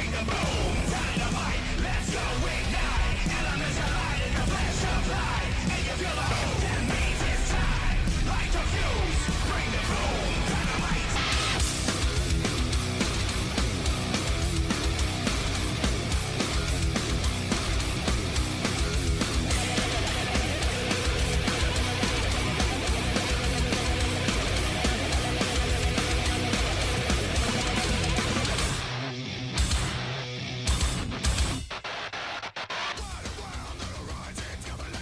Dynamo!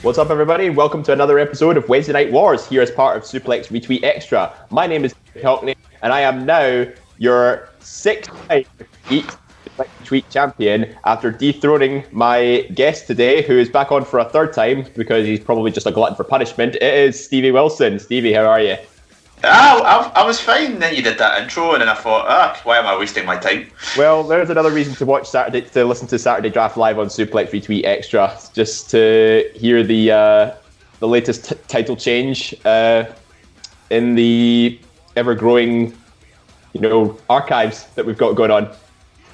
What's up, everybody? Welcome to another episode of Wednesday Night Wars here as part of Suplex Retweet Extra. My name is Hockney, and I am now your sixth Retweet champion after dethroning my guest today, who is back on for a third time because he's probably just a glutton for punishment. It is Stevie Wilson. Stevie, how are you? Ah, I, I, was fine. Then you did that intro, and then I thought, ah, why am I wasting my time? Well, there's another reason to watch Saturday, to listen to Saturday Draft live on Suplex Retweet Extra, just to hear the uh, the latest t- title change uh, in the ever growing, you know, archives that we've got going on.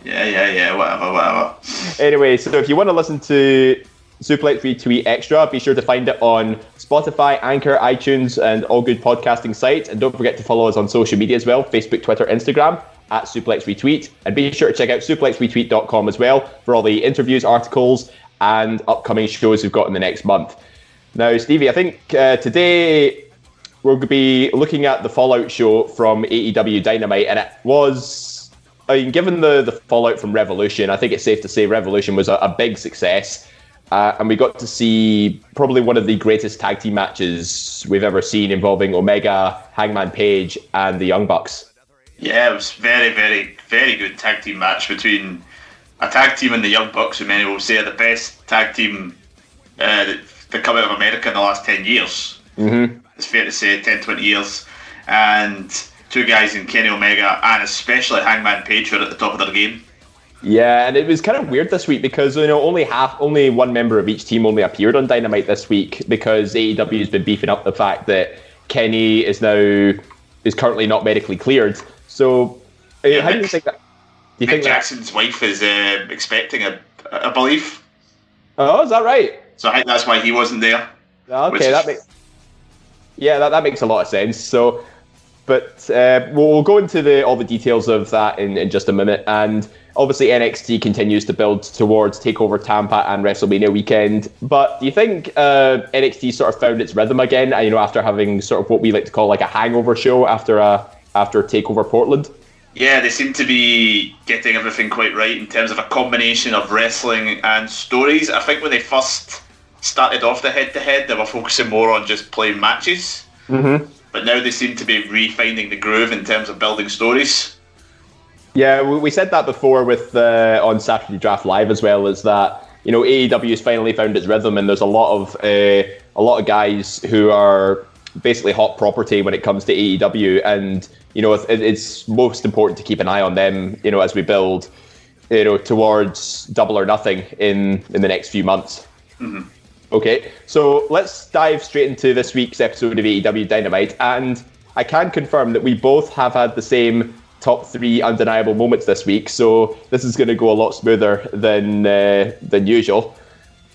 Yeah, yeah, yeah. Whatever, whatever. Anyway, so if you want to listen to Suplex Retweet Extra. Be sure to find it on Spotify, Anchor, iTunes, and all good podcasting sites. And don't forget to follow us on social media as well Facebook, Twitter, Instagram at Suplex Retweet. And be sure to check out suplexretweet.com as well for all the interviews, articles, and upcoming shows we've got in the next month. Now, Stevie, I think uh, today we're going to be looking at the Fallout show from AEW Dynamite, and it was, I mean, given the, the fallout from Revolution, I think it's safe to say Revolution was a, a big success. Uh, and we got to see probably one of the greatest tag team matches we've ever seen involving Omega, Hangman Page, and the Young Bucks. Yeah, it was very, very, very good tag team match between a tag team and the Young Bucks, who many will say are the best tag team uh, that, that come out of America in the last 10 years. Mm-hmm. It's fair to say 10, 20 years. And two guys in Kenny Omega and especially Hangman Page were at the top of their game. Yeah, and it was kind of weird this week because you know only half, only one member of each team only appeared on Dynamite this week because AEW has been beefing up the fact that Kenny is now is currently not medically cleared. So, yeah, how Mick, do you think that? Do you Mick think Jackson's that, wife is uh, expecting a, a belief? Oh, is that right? So I think that's why he wasn't there. Okay, that makes yeah, that, that makes a lot of sense. So, but uh, we'll, we'll go into the all the details of that in, in just a minute and obviously NXT continues to build towards Takeover Tampa and WrestleMania weekend. But do you think uh, NXT sort of found its rhythm again? Uh, you know, after having sort of what we like to call like a hangover show after a after Takeover Portland. Yeah, they seem to be getting everything quite right in terms of a combination of wrestling and stories. I think when they first started off the head to head, they were focusing more on just playing matches. Mm-hmm. But now they seem to be refining the groove in terms of building stories. Yeah, we said that before with uh, on Saturday Draft Live as well. Is that you know AEW has finally found its rhythm, and there's a lot of uh, a lot of guys who are basically hot property when it comes to AEW, and you know it's most important to keep an eye on them. You know as we build, you know towards Double or Nothing in in the next few months. Mm-hmm. Okay, so let's dive straight into this week's episode of AEW Dynamite, and I can confirm that we both have had the same top three undeniable moments this week. So this is going to go a lot smoother than uh, than usual.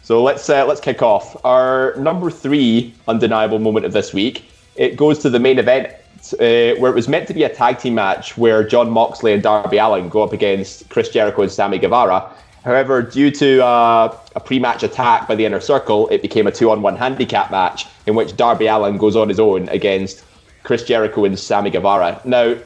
So let's uh, let's kick off. Our number three undeniable moment of this week. It goes to the main event uh, where it was meant to be a tag team match where Jon Moxley and Darby Allin go up against Chris Jericho and Sammy Guevara. However, due to uh, a pre-match attack by the Inner Circle, it became a two-on-one handicap match in which Darby Allin goes on his own against Chris Jericho and Sammy Guevara. Now,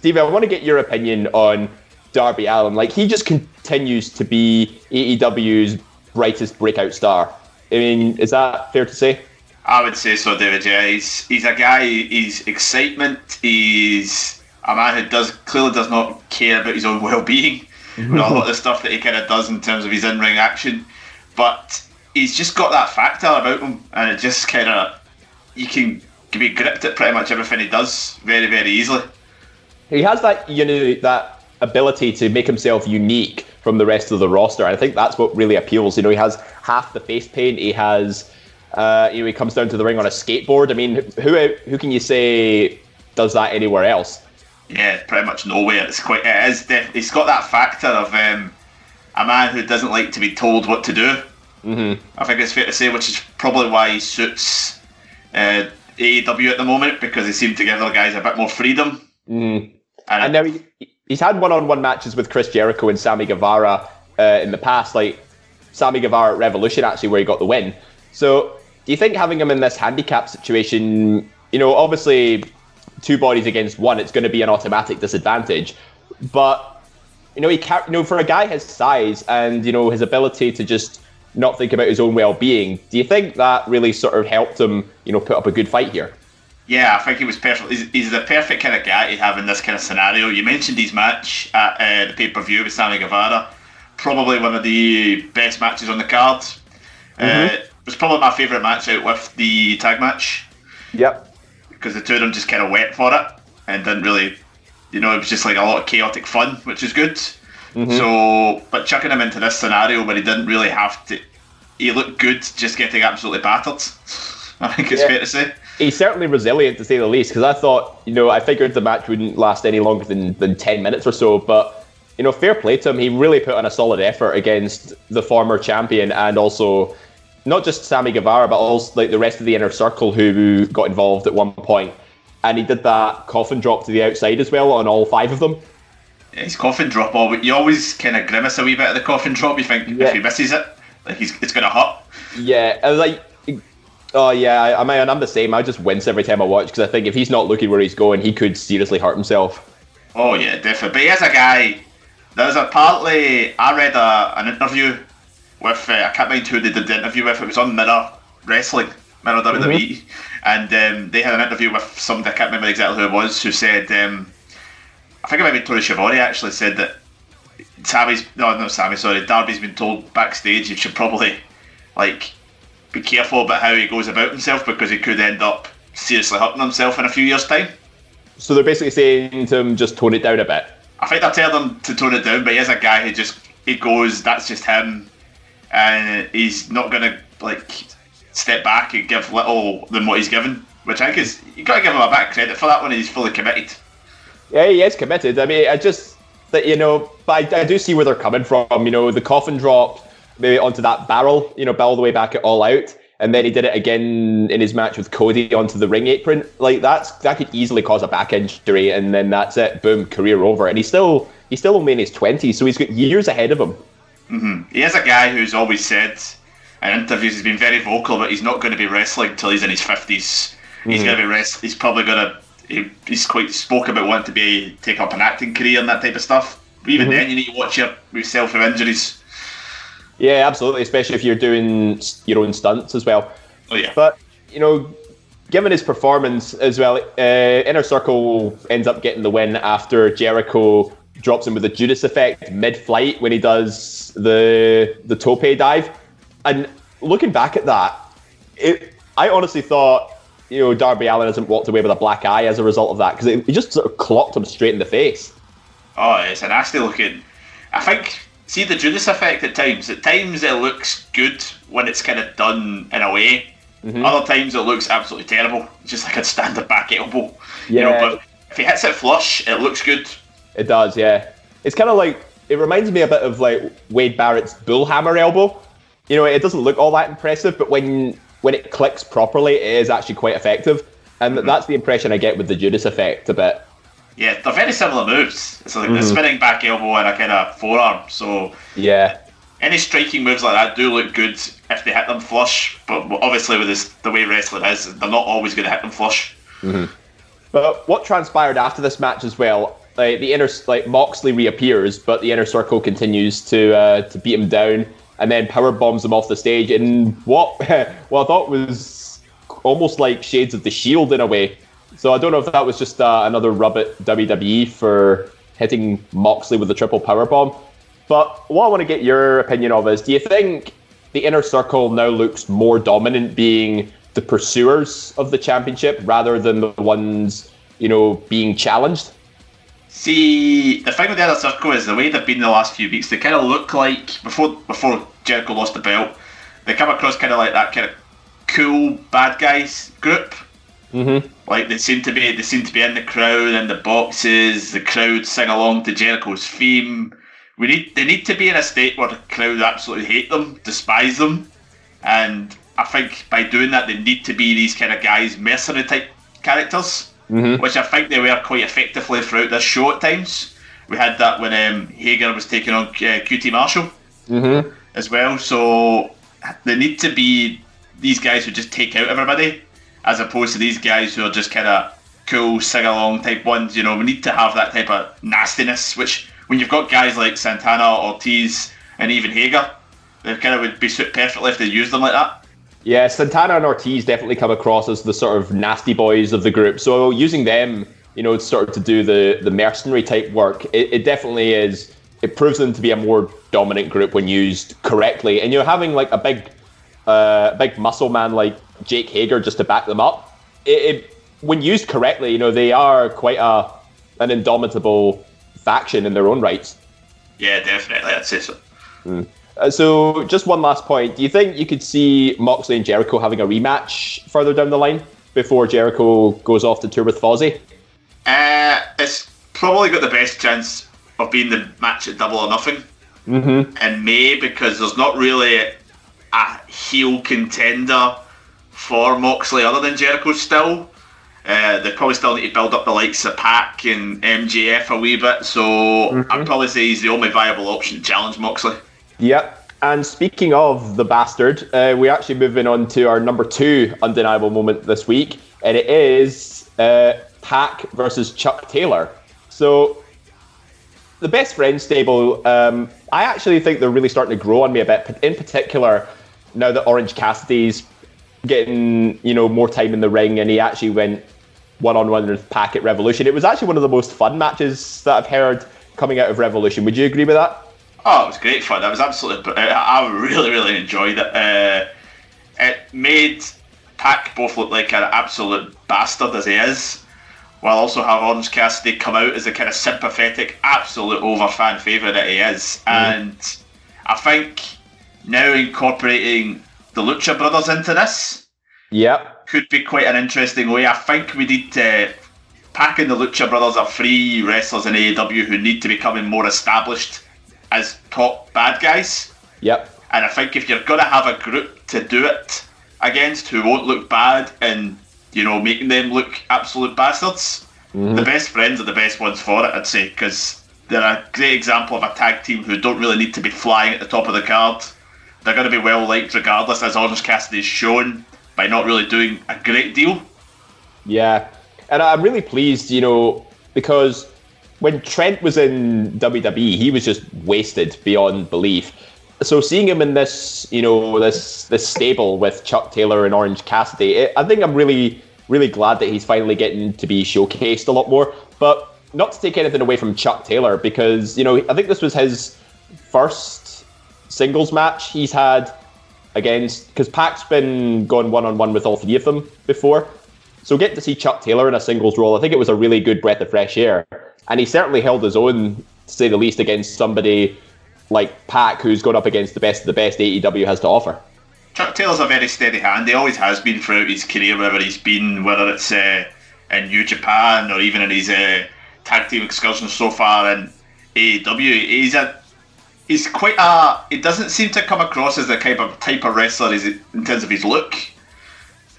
Steve, I want to get your opinion on Darby Allin. Like he just continues to be AEW's brightest breakout star. I mean, is that fair to say? I would say so, David. Yeah, he's he's a guy. He's excitement. He's a man who does clearly does not care about his own well-being. with a lot of the stuff that he kind of does in terms of his in-ring action, but he's just got that factor about him, and it just kind of you can be gripped at pretty much everything he does very very easily he has that you know that ability to make himself unique from the rest of the roster. I think that's what really appeals. You know, he has half the face paint. He has, uh, you know, he comes down to the ring on a skateboard. I mean, who who can you say does that anywhere else? Yeah, pretty much nowhere. It's quite. It is. Def- it's got that factor of um, a man who doesn't like to be told what to do. Mm-hmm. I think it's fair to say, which is probably why he suits uh, AEW at the moment because they seem to give their guys a bit more freedom. Mm. And, and now he, he's had one-on-one matches with Chris Jericho and Sammy Guevara uh, in the past, like Sammy Guevara at Revolution, actually, where he got the win. So, do you think having him in this handicap situation, you know, obviously two bodies against one, it's going to be an automatic disadvantage, but you know, he can't, you know, for a guy his size and you know his ability to just not think about his own well-being. Do you think that really sort of helped him, you know, put up a good fight here? Yeah, I think he was perfect. He's, he's the perfect kind of guy to have in this kind of scenario. You mentioned his match at uh, the pay-per-view with Sammy Guevara, probably one of the best matches on the card. Uh, mm-hmm. Uh, it was probably my favourite match out with the tag match. Yep. Because the two of them just kind of went for it and didn't really, you know, it was just like a lot of chaotic fun, which is good. Mm-hmm. So, but chucking him into this scenario where he didn't really have to, he looked good just getting absolutely battered. I think it's yeah. fair to say. He's certainly resilient to say the least. Because I thought, you know, I figured the match wouldn't last any longer than, than ten minutes or so. But you know, fair play to him. He really put on a solid effort against the former champion and also not just Sammy Guevara, but also like the rest of the inner circle who got involved at one point. And he did that coffin drop to the outside as well on all five of them his coffin drop. All you always kind of grimace a wee bit at the coffin drop. You think yeah. if he misses it, like he's it's gonna hurt. Yeah, I was like. Oh yeah, I, I mean, I'm the same. I just wince every time I watch because I think if he's not looking where he's going, he could seriously hurt himself. Oh yeah, definitely. But he is a guy. There's apparently I read a, an interview with uh, I can't mind who they did the interview with. It was on Mirror Wrestling, Mirror WWE, mm-hmm. and um, they had an interview with somebody I can't remember exactly who it was who said um, I think it might be Tony Schiavone actually said that Sammy's no no Sammy sorry Darby's been told backstage you should probably like be careful about how he goes about himself because he could end up seriously hurting himself in a few years time. So they're basically saying to him just tone it down a bit. I think they're telling him to tone it down, but he is a guy who just he goes that's just him, and he's not gonna like step back and give little than what he's given, which I think is you got to give him a bit of credit for that when he's fully committed. Yeah, he is committed. I mean, I just that you know, but I, I, do see where they're coming from. You know, the coffin drop maybe onto that barrel. You know, all the way back at All Out, and then he did it again in his match with Cody onto the ring apron. Like that's that could easily cause a back injury, and then that's it. Boom, career over. And he's still he's still only in his twenties, so he's got years ahead of him. Mm-hmm. He is a guy who's always said in interviews he's been very vocal, but he's not going to be wrestling until he's in his 50s. Mm-hmm. He's going to be rest. He's probably going to he, he's quite spoke about wanting to be take up an acting career and that type of stuff. But even mm-hmm. then, you need to watch your, yourself for injuries. Yeah, absolutely, especially if you're doing your own stunts as well. Oh yeah. But you know, given his performance as well, uh, Inner Circle ends up getting the win after Jericho drops him with the Judas effect mid-flight when he does the the tope dive. And looking back at that, it, I honestly thought you know, Darby Allin hasn't walked away with a black eye as a result of that because it, it, just sort of clocked him straight in the face. Oh, it's a nasty looking. I think, see the Judas effect at times. At times it looks good when it's kind of done in a way. Mm-hmm. Other times it looks absolutely terrible, just like a standard back elbow. Yeah. You know, but if he hits it flush, it looks good. It does, yeah. It's kind of like it reminds me a bit of like Wade Barrett's bullhammer elbow. You know, it doesn't look all that impressive, but when when it clicks properly, it is actually quite effective. And mm-hmm. that's the impression I get with the Judas effect a bit. Yeah, they're very similar moves. It's like mm-hmm. the spinning back elbow and a kind of forearm. So yeah, any striking moves like that do look good if they hit them flush. But obviously, with this, the way wrestling is, they're not always going to hit them flush. Mm-hmm. But what transpired after this match as well? Like the inner, like Moxley reappears, but the inner circle continues to uh, to beat him down and then power bombs him off the stage in what well I thought was almost like shades of the Shield in a way. So I don't know if that was just uh, another rub at WWE for hitting Moxley with a triple power bomb. But what I want to get your opinion of is: Do you think the inner circle now looks more dominant, being the pursuers of the championship rather than the ones you know being challenged? See, the thing with the inner circle is the way they've been the last few weeks. They kind of look like before before Jericho lost the belt, they come across kind of like that kind of cool bad guys group. Mm-hmm. Like they seem to be, they seem to be in the crowd and the boxes. The crowd sing along to Jericho's theme. We need, they need to be in a state where the crowd absolutely hate them, despise them, and I think by doing that, they need to be these kind of guys, mercenary type characters, mm-hmm. which I think they were quite effectively throughout this show at times. We had that when um, Hager was taking on uh, QT Marshall mm-hmm. as well. So they need to be these guys who just take out everybody, as opposed to these guys who are just kind of cool, sing along type ones. You know, we need to have that type of nastiness, which when you've got guys like Santana, Ortiz, and even Hager, they kind of would be suit perfectly if they used them like that. Yeah, Santana and Ortiz definitely come across as the sort of nasty boys of the group. So using them, you know, sort of to do the the mercenary type work, it, it definitely is. It proves them to be a more dominant group when used correctly. And you're having like a big, uh, big muscle man like Jake Hager just to back them up. It, it when used correctly, you know, they are quite a an indomitable faction in their own rights. Yeah, definitely. I'd say so. Mm. Uh, so, just one last point. Do you think you could see Moxley and Jericho having a rematch further down the line before Jericho goes off to tour with Fozzy? Uh, it's probably got the best chance of being the match at Double or Nothing mm-hmm. in May because there's not really a heel contender for Moxley other than Jericho still. Uh, they probably still need to build up the likes of Pac and MJF a wee bit, so mm-hmm. I'd probably say he's the only viable option to challenge Moxley. Yep. And speaking of the bastard, uh, we're actually moving on to our number two undeniable moment this week, and it is uh, Pac versus Chuck Taylor. So, the best friend stable, um, I actually think they're really starting to grow on me a bit. In particular, now that Orange Cassidy's getting you know more time in the ring, and he actually went one on one with Pac at Revolution. It was actually one of the most fun matches that I've heard coming out of Revolution. Would you agree with that? Oh, it was great fun. That was absolutely. I really, really enjoyed it. Uh, it made Pac both look like an absolute bastard as he is, while also have Orange Cassidy come out as a kind of sympathetic, absolute over fan favourite that he is. Mm. And I think now incorporating the Lucha Brothers into this, yep, could be quite an interesting way. I think we need to. Pac in the Lucha Brothers are free wrestlers in AEW who need to become more established as top bad guys. Yep. And I think if you're going to have a group to do it against who won't look bad and, you know, making them look absolute bastards, mm-hmm. the best friends are the best ones for it, I'd say, because they're a great example of a tag team who don't really need to be flying at the top of the card. They're going to be well liked regardless, as Orange Cassidy's shown by not really doing a great deal. Yeah. And I'm really pleased, you know, because when Trent was in WWE, he was just wasted beyond belief. So seeing him in this, you know, this this stable with Chuck Taylor and Orange Cassidy, it, I think I'm really, really glad that he's finally getting to be showcased a lot more. But not to take anything away from Chuck Taylor, because you know, I think this was his first singles match he's had against because Pac's been gone one on one with all three of them before. So getting to see Chuck Taylor in a singles role, I think it was a really good breath of fresh air and he certainly held his own, to say the least, against somebody like Pac, who's gone up against the best of the best AEW has to offer. Chuck Taylor's a very steady hand. He always has been throughout his career, wherever he's been, whether it's uh, in New Japan or even in his uh, tag team excursions so far in AEW. He's a he's quite a. It doesn't seem to come across as the type of type of wrestler in terms of his look,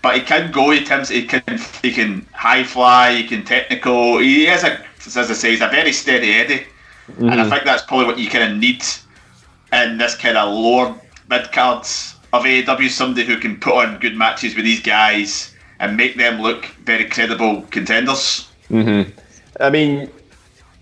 but he can go. He can he can he can high fly. He can technical. He has a as I say, he's a very steady Eddie, mm-hmm. and I mm-hmm. think that's probably what you kind of need in this kind of lower mid cards of AEW. Somebody who can put on good matches with these guys and make them look very credible contenders. Mm-hmm. I mean,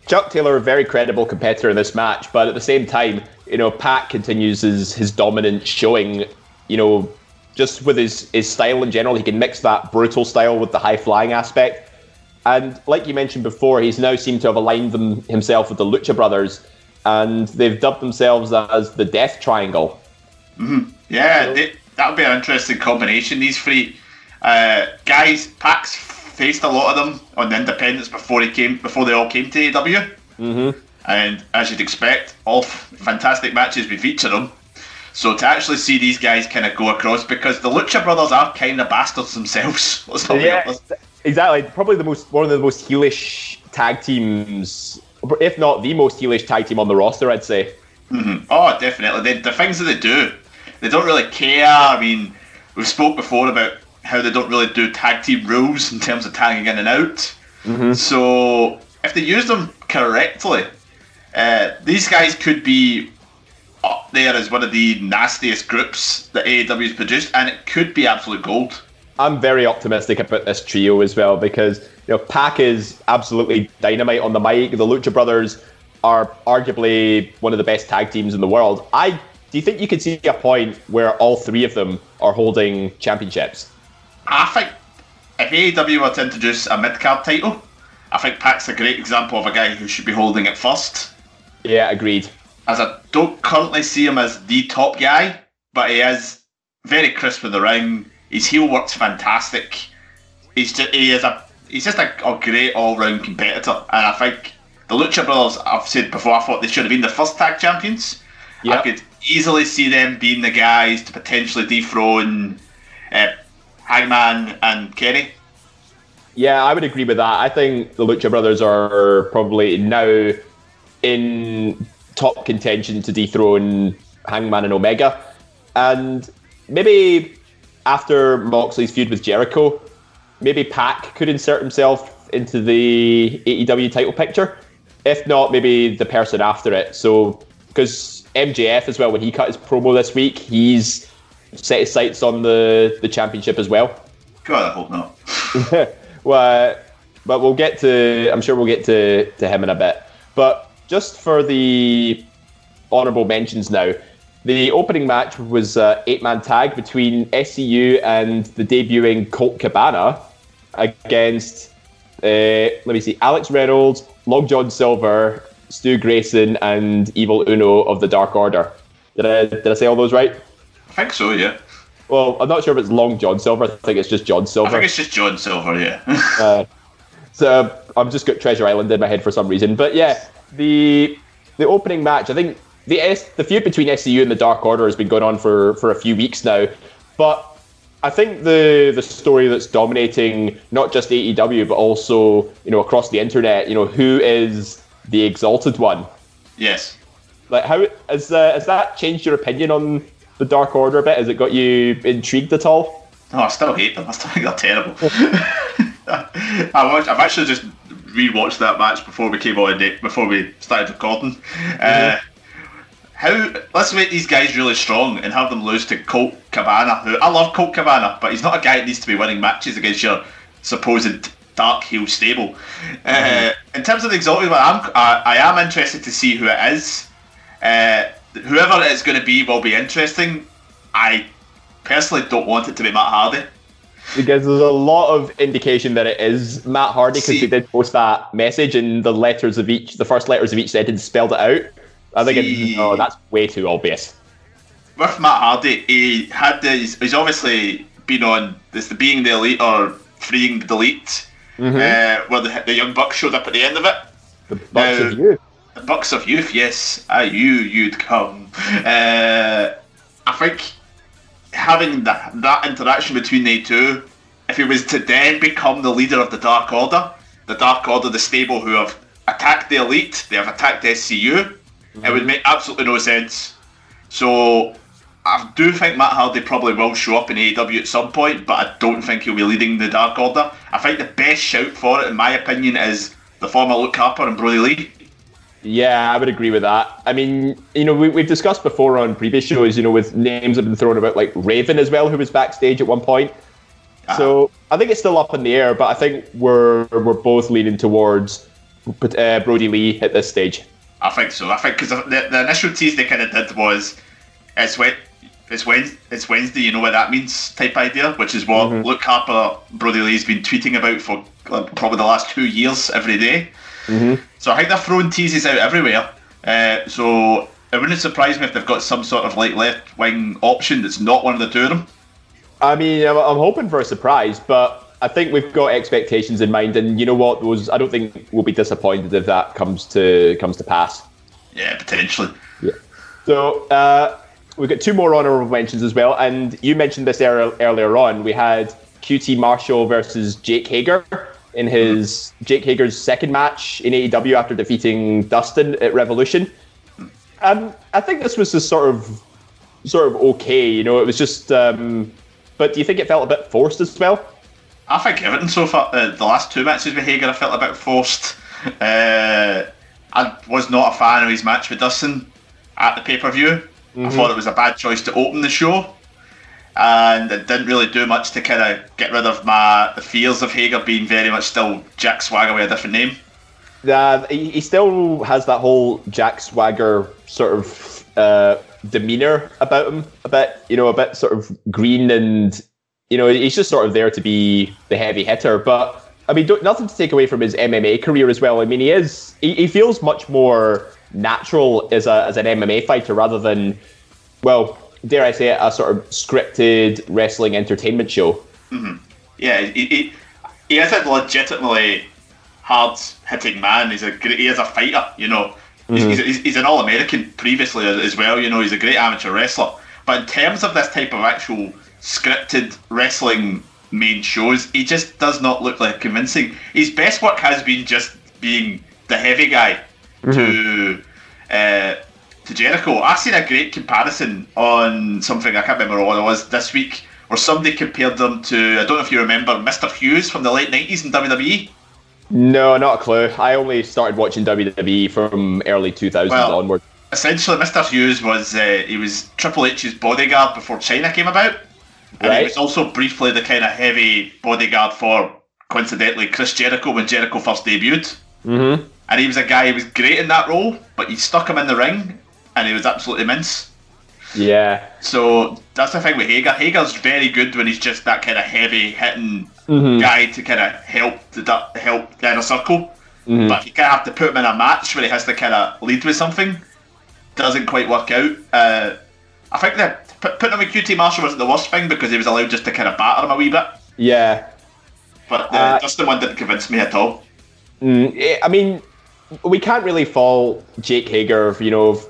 Chuck Taylor, a very credible competitor in this match, but at the same time, you know, Pac continues his his dominant showing. You know, just with his his style in general, he can mix that brutal style with the high flying aspect. And like you mentioned before, he's now seemed to have aligned them himself with the Lucha Brothers, and they've dubbed themselves as the Death Triangle. Mm-hmm. Yeah, so, they, that would be an interesting combination. These three uh, guys, Pac's faced a lot of them on the independents before he came, before they all came to AEW. Mm-hmm. And as you'd expect, all fantastic matches we feature them. So to actually see these guys kind of go across because the Lucha Brothers are kind of bastards themselves. yeah, exactly. Probably the most one of the most heelish tag teams, if not the most heelish tag team on the roster, I'd say. Mm-hmm. Oh, definitely. They, the things that they do, they don't really care. I mean, we've spoke before about how they don't really do tag team rules in terms of tagging in and out. Mm-hmm. So if they use them correctly, uh, these guys could be up there as one of the nastiest groups that AEW has produced, and it could be absolute gold. I'm very optimistic about this trio as well because you know Pac is absolutely dynamite on the mic. The Lucha Brothers are arguably one of the best tag teams in the world. I do you think you could see a point where all three of them are holding championships? I think if AEW were to introduce a mid card title, I think Pac's a great example of a guy who should be holding it first. Yeah, agreed. As I don't currently see him as the top guy, but he is very crisp in the ring. His heel works fantastic. He's just he is a he's just a, a great all round competitor, and I think the Lucha Brothers. I've said before, I thought they should have been the first tag champions. Yep. I could easily see them being the guys to potentially dethrone uh, Hangman and Kenny. Yeah, I would agree with that. I think the Lucha Brothers are probably now in top contention to dethrone Hangman and Omega. And maybe after Moxley's feud with Jericho, maybe Pac could insert himself into the AEW title picture. If not, maybe the person after it. So, because MJF as well, when he cut his promo this week, he's set his sights on the, the championship as well. God, I hope not. well, but we'll get to. I'm sure we'll get to to him in a bit. But just for the honourable mentions now, the opening match was an eight man tag between SCU and the debuting Colt Cabana against, uh, let me see, Alex Reynolds, Long John Silver, Stu Grayson, and Evil Uno of the Dark Order. Did I, did I say all those right? I think so, yeah. Well, I'm not sure if it's Long John Silver. I think it's just John Silver. I think it's just John Silver, yeah. uh, so I've just got Treasure Island in my head for some reason. But yeah, the the opening match, I think the S, the feud between SCU and the Dark Order has been going on for, for a few weeks now. But I think the the story that's dominating not just AEW but also you know across the internet, you know, who is the exalted one? Yes. Like how has uh, has that changed your opinion on the Dark Order a bit? Has it got you intrigued at all? No, I still hate them. I still think they're terrible. I watched, I've actually just rewatched that match before we came on before we started recording. Mm-hmm. Uh, how let's make these guys really strong and have them lose to Colt Cabana. Who I love Colt Cabana, but he's not a guy that needs to be winning matches against your supposed dark heel stable. Uh, mm-hmm. Uh, in terms of the one, I'm, I, I, am interested to see who it is. Uh, whoever it's going to be will be interesting. I personally don't want it to be Matt Hardy. Because there's a lot of indication that it is Matt Hardy because he did post that message and the letters of each, the first letters of each sentence spelled it out. I think See, it, that's way too obvious. With Matt Hardy, he had this, he's obviously been on this the being the elite or freeing the elite, mm-hmm. uh, where the, the young buck showed up at the end of it. The bucks now, of youth. The bucks of youth, yes. I you you'd come. Uh, I think having that that interaction between the two, if he was to then become the leader of the Dark Order, the Dark Order, the stable who have attacked the elite, they have attacked SCU Mm-hmm. It would make absolutely no sense. So I do think Matt Hardy probably will show up in AEW at some point, but I don't think he'll be leading the Dark Order. I think the best shout for it, in my opinion, is the former Luke Harper and Brodie Lee. Yeah, I would agree with that. I mean, you know, we, have discussed before on previous shows, you know, with names have been thrown about, like Raven as well, who was backstage at one point. Uh-huh. So I think it's still up in the air, but I think we're we're both leaning towards uh, Brodie Lee at this stage. I think so. I think because the, the initial tease they kind of did was it's when it's Wednesday, it's Wednesday, you know what that means type idea, which is what mm-hmm. Luke Harper, Brodie Lee's been tweeting about for probably the last two years every day. Mm-hmm. So I think they're throwing teases out everywhere. Uh, so it wouldn't surprise me if they've got some sort of like left wing option that's not one of the two of them. I mean, I'm, hoping for a surprise, but I think we've got expectations in mind, and you know what? Those I don't think we'll be disappointed if that comes to comes to pass. Yeah, potentially. Yeah. So uh, we've got two more honourable mentions as well, and you mentioned this er- earlier on. We had QT Marshall versus Jake Hager in his Jake Hager's second match in AEW after defeating Dustin at Revolution. Um, I think this was just sort of sort of okay. You know, it was just. Um, but do you think it felt a bit forced as well? I think everything so far, uh, the last two matches with Hager, I felt a bit forced. Uh, I was not a fan of his match with Dustin at the pay per view. Mm-hmm. I thought it was a bad choice to open the show, and it didn't really do much to kind of get rid of my the fears of Hager being very much still Jack Swagger with a different name. Uh, he, still has that whole Jack Swagger sort of uh, demeanor about him, a bit, you know, a bit sort of green and, you know, he's just sort of there to be the heavy hitter. But I mean, nothing to take away from his MMA career as well. I mean, he is, he, he feels much more natural as a as an MMA fighter rather than, well, dare I say it, a sort of scripted wrestling entertainment show. Mm-hmm. Yeah, he, he, he is a legitimately hard hitting man. He's a he is a fighter, you know. Mm-hmm. He's, he's, he's, an All American previously as well. You know, he's a great amateur wrestler. But in terms of this type of actual scripted wrestling main shows, he just does not look like convincing. His best work has been just being the heavy guy mm-hmm. to uh, to Jericho. I seen a great comparison on something I can't remember what it was this week, where somebody compared them to I don't know if you remember Mr. Hughes from the late nineties in WWE. No, not a clue. I only started watching WWE from early 2000s well, onward. Essentially, Mr. Hughes was uh, he was Triple H's bodyguard before Chyna came about, and right. he was also briefly the kind of heavy bodyguard for, coincidentally, Chris Jericho when Jericho first debuted. Mm-hmm. And he was a guy who was great in that role, but you stuck him in the ring, and he was absolutely mince. Yeah. So that's the thing with Hager. Hager's very good when he's just that kind of heavy hitting mm-hmm. guy to kind of help the help the inner circle. Mm-hmm. But if you kind of have to put him in a match where he has to kind of lead with something, doesn't quite work out. Uh, I think that putting him with QT Marshall wasn't the worst thing because he was allowed just to kind of batter him a wee bit. Yeah. But the uh, Dustin one didn't convince me at all. Mm, I mean, we can't really fault Jake Hager, you know,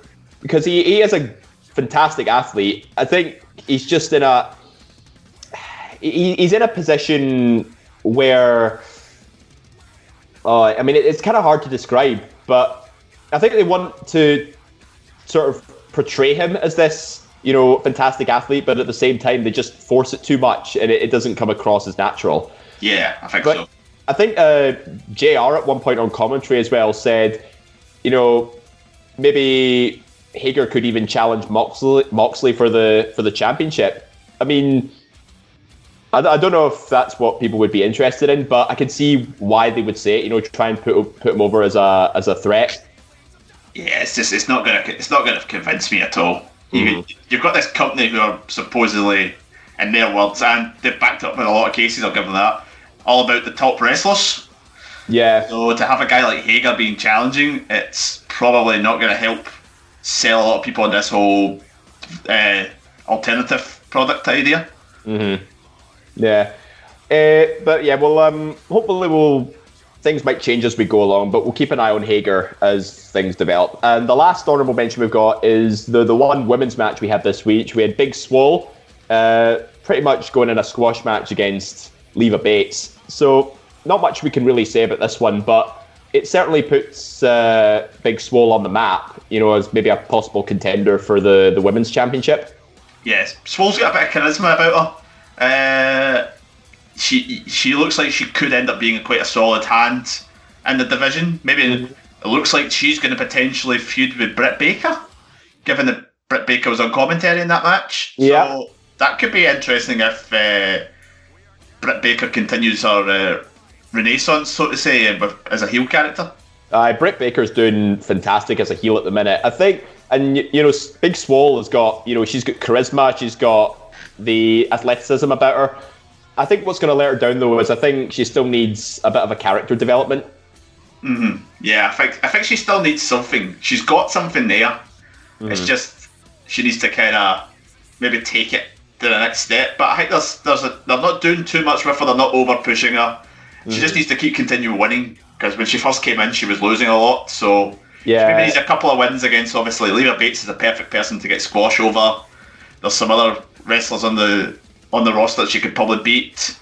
because he, he is a fantastic athlete. I think he's just in a he, he's in a position where, uh, I mean, it, it's kind of hard to describe, but I think they want to sort of portray him as this, you know, fantastic athlete, but at the same time, they just force it too much and it, it doesn't come across as natural. Yeah, I think but so. I think uh, JR at one point on commentary as well said, you know, maybe Hager could even challenge Moxley, Moxley for the for the championship. I mean, I, I, don't know if that's what people would be interested in, but I can see why they would say it. You know, try and put put him over as a as a threat. Yeah, it's just it's not gonna it's not gonna convince me at all. Mm-hmm. You, you've got this company who are supposedly, in their words, and they've backed up in a lot of cases. I'll give them that. All about the top wrestlers. Yeah. So to have a guy like Hager being challenging, it's probably not going to help sell a lot of people on this whole uh, alternative product idea. Mm-hmm. Yeah. Uh, but yeah, well, um, hopefully we'll things might change as we go along, but we'll keep an eye on Hager as things develop. And the last honourable mention we've got is the the one women's match we had this week. We had Big Swole, uh, pretty much going in a squash match against Leva Bates. So not much we can really say about this one, but it certainly puts uh, Big Swole on the map. You know, as maybe a possible contender for the the women's championship. Yes, Swole's got a bit of charisma about her. Uh, she she looks like she could end up being quite a solid hand in the division. Maybe it looks like she's going to potentially feud with Britt Baker, given that Britt Baker was on commentary in that match. Yeah. So that could be interesting if uh, Britt Baker continues her uh, renaissance, so to say, as a heel character. Uh, Britt Baker's doing fantastic as a heel at the minute. I think, and you know, Big Swole has got, you know, she's got charisma, she's got the athleticism about her. I think what's going to let her down though is I think she still needs a bit of a character development. Mm-hmm. Yeah, I think I think she still needs something. She's got something there. Mm-hmm. It's just she needs to kind of maybe take it to the next step. But I think there's there's a, they're not doing too much with her. They're not over pushing her. She just needs to keep continuing winning because when she first came in, she was losing a lot. So yeah, maybe needs a couple of wins against obviously Leva Bates is a perfect person to get squash over. there's some other wrestlers on the on the roster that she could probably beat.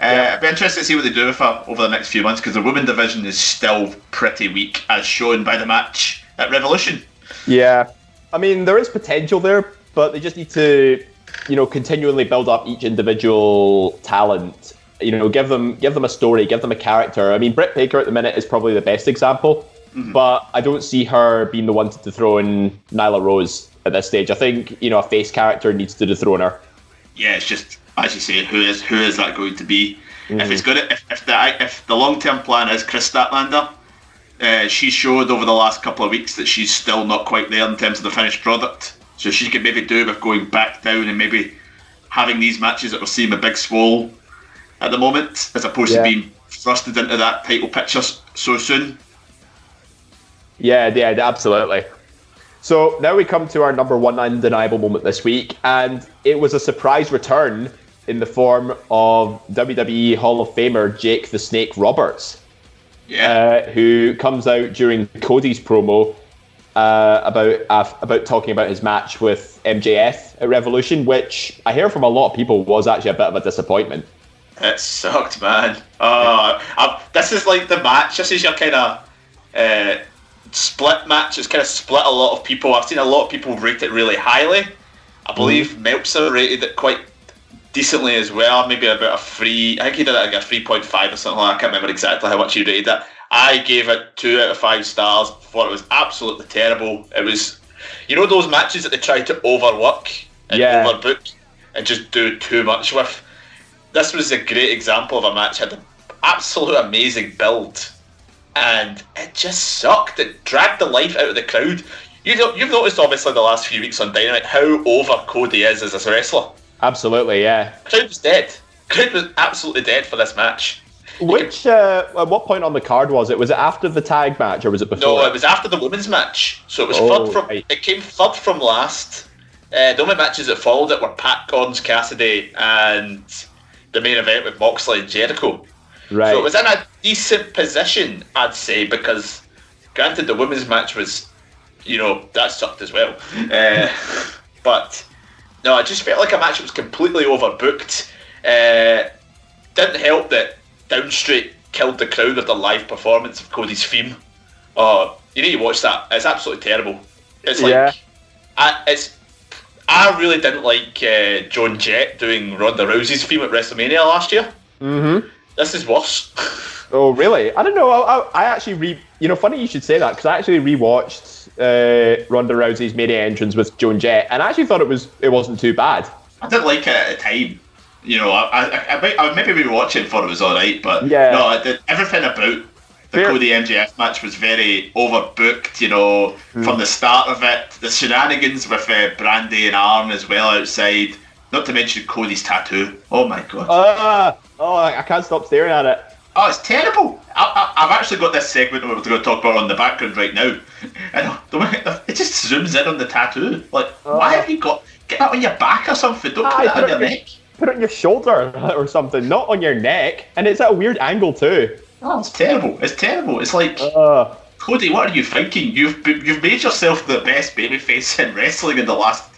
Uh, yeah. I'd be interested to see what they do with her over the next few months because the women division is still pretty weak, as shown by the match at Revolution. Yeah, I mean there is potential there, but they just need to, you know, continually build up each individual talent. You know, give them give them a story, give them a character. I mean, Britt Baker at the minute is probably the best example, mm-hmm. but I don't see her being the one to dethrone Nyla Rose at this stage. I think you know a face character needs to dethrone her. Yeah, it's just as you say, who is who is that going to be? Mm-hmm. If it's good, if, if the if the long term plan is Kris Statlander, uh, she showed over the last couple of weeks that she's still not quite there in terms of the finished product. So she could maybe do with going back down and maybe having these matches that we're seeing with Big Swole at the moment, as opposed yeah. to being thrusted into that title picture so soon. Yeah, yeah, absolutely. So now we come to our number one undeniable moment this week, and it was a surprise return in the form of WWE Hall of Famer Jake the Snake Roberts, yeah. uh, who comes out during Cody's promo uh, about uh, about talking about his match with MJF at Revolution, which I hear from a lot of people was actually a bit of a disappointment. It sucked, man. Oh, I, this is like the match. This is your kind of uh, split match. It's kind of split a lot of people. I've seen a lot of people rate it really highly. I believe mm. Meltzer rated it quite decently as well. Maybe about a three. I think he did it like a three point five or something. Like I can't remember exactly how much he rated it. I gave it two out of five stars. Thought it was absolutely terrible. It was, you know, those matches that they try to overwork and yeah. overbook and just do too much with. This was a great example of a match had an absolute amazing build and it just sucked. It dragged the life out of the crowd. You know, you've noticed obviously the last few weeks on Dynamite how over Cody is as a wrestler. Absolutely, yeah. Crowd was dead. Crowd was absolutely dead for this match. Which uh, at what point on the card was it? Was it after the tag match or was it before? No, it was after the women's match. So it was oh, third from. Right. It came third from last. Uh, the only matches that followed it were Pac Gons Cassidy and the main event with Moxley and Jericho. Right. So it was in a decent position, I'd say, because granted the women's match was, you know, that sucked as well. Uh, but no, I just felt like a match that was completely overbooked. Uh, didn't help that Downstait killed the crowd with the live performance of Cody's theme. Oh, you need to watch that. It's absolutely terrible. It's like, yeah. I, it's. I really didn't like uh, Joan Jett doing Ronda Rousey's theme at WrestleMania last year. Mm-hmm. This is worse. oh, really? I don't know. I, I, I, actually re. You know, funny you should say that because I actually rewatched uh, Ronda Rousey's main entrance with Joan Jett, and I actually thought it was it wasn't too bad. I did like it at the time. You know, I I, I, might, I maybe rewatch it and thought it was all right, but yeah, no, did, everything about the Fair. Cody MJF match was very overbooked, you know, mm. from the start of it. The shenanigans with uh, Brandi and Arn as well outside. Not to mention Cody's tattoo. Oh my god. Uh, oh, I can't stop staring at it. Oh, it's terrible. I, have actually got this segment we're going to talk about on the background right now. And it just zooms in on the tattoo. Like, uh, why have you got. Get that on your back or something. Don't put it on your neck. Put it on your shoulder or something, not on your neck. And it's at a weird angle too. Oh, it's terrible. It's terrible. It's like. Uh, Cody, what are you thinking? You've you've made yourself the best babyface in wrestling in the last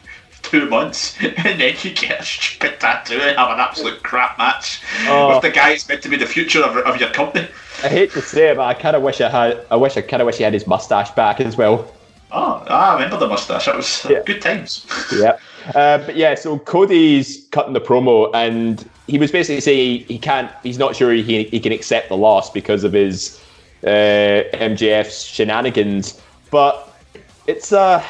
two months, and then you get a stupid tattoo and have an absolute crap match oh. with the guy who's meant to be the future of, of your company. I hate to say it, but I kind of wish I had. I wish I kind of wish he had his mustache back as well. Oh, I remember the mustache. That was yeah. good times. yeah, uh, but yeah. So Cody's cutting the promo, and he was basically saying he can't. He's not sure he he can accept the loss because of his uh, MJF's shenanigans. But it's uh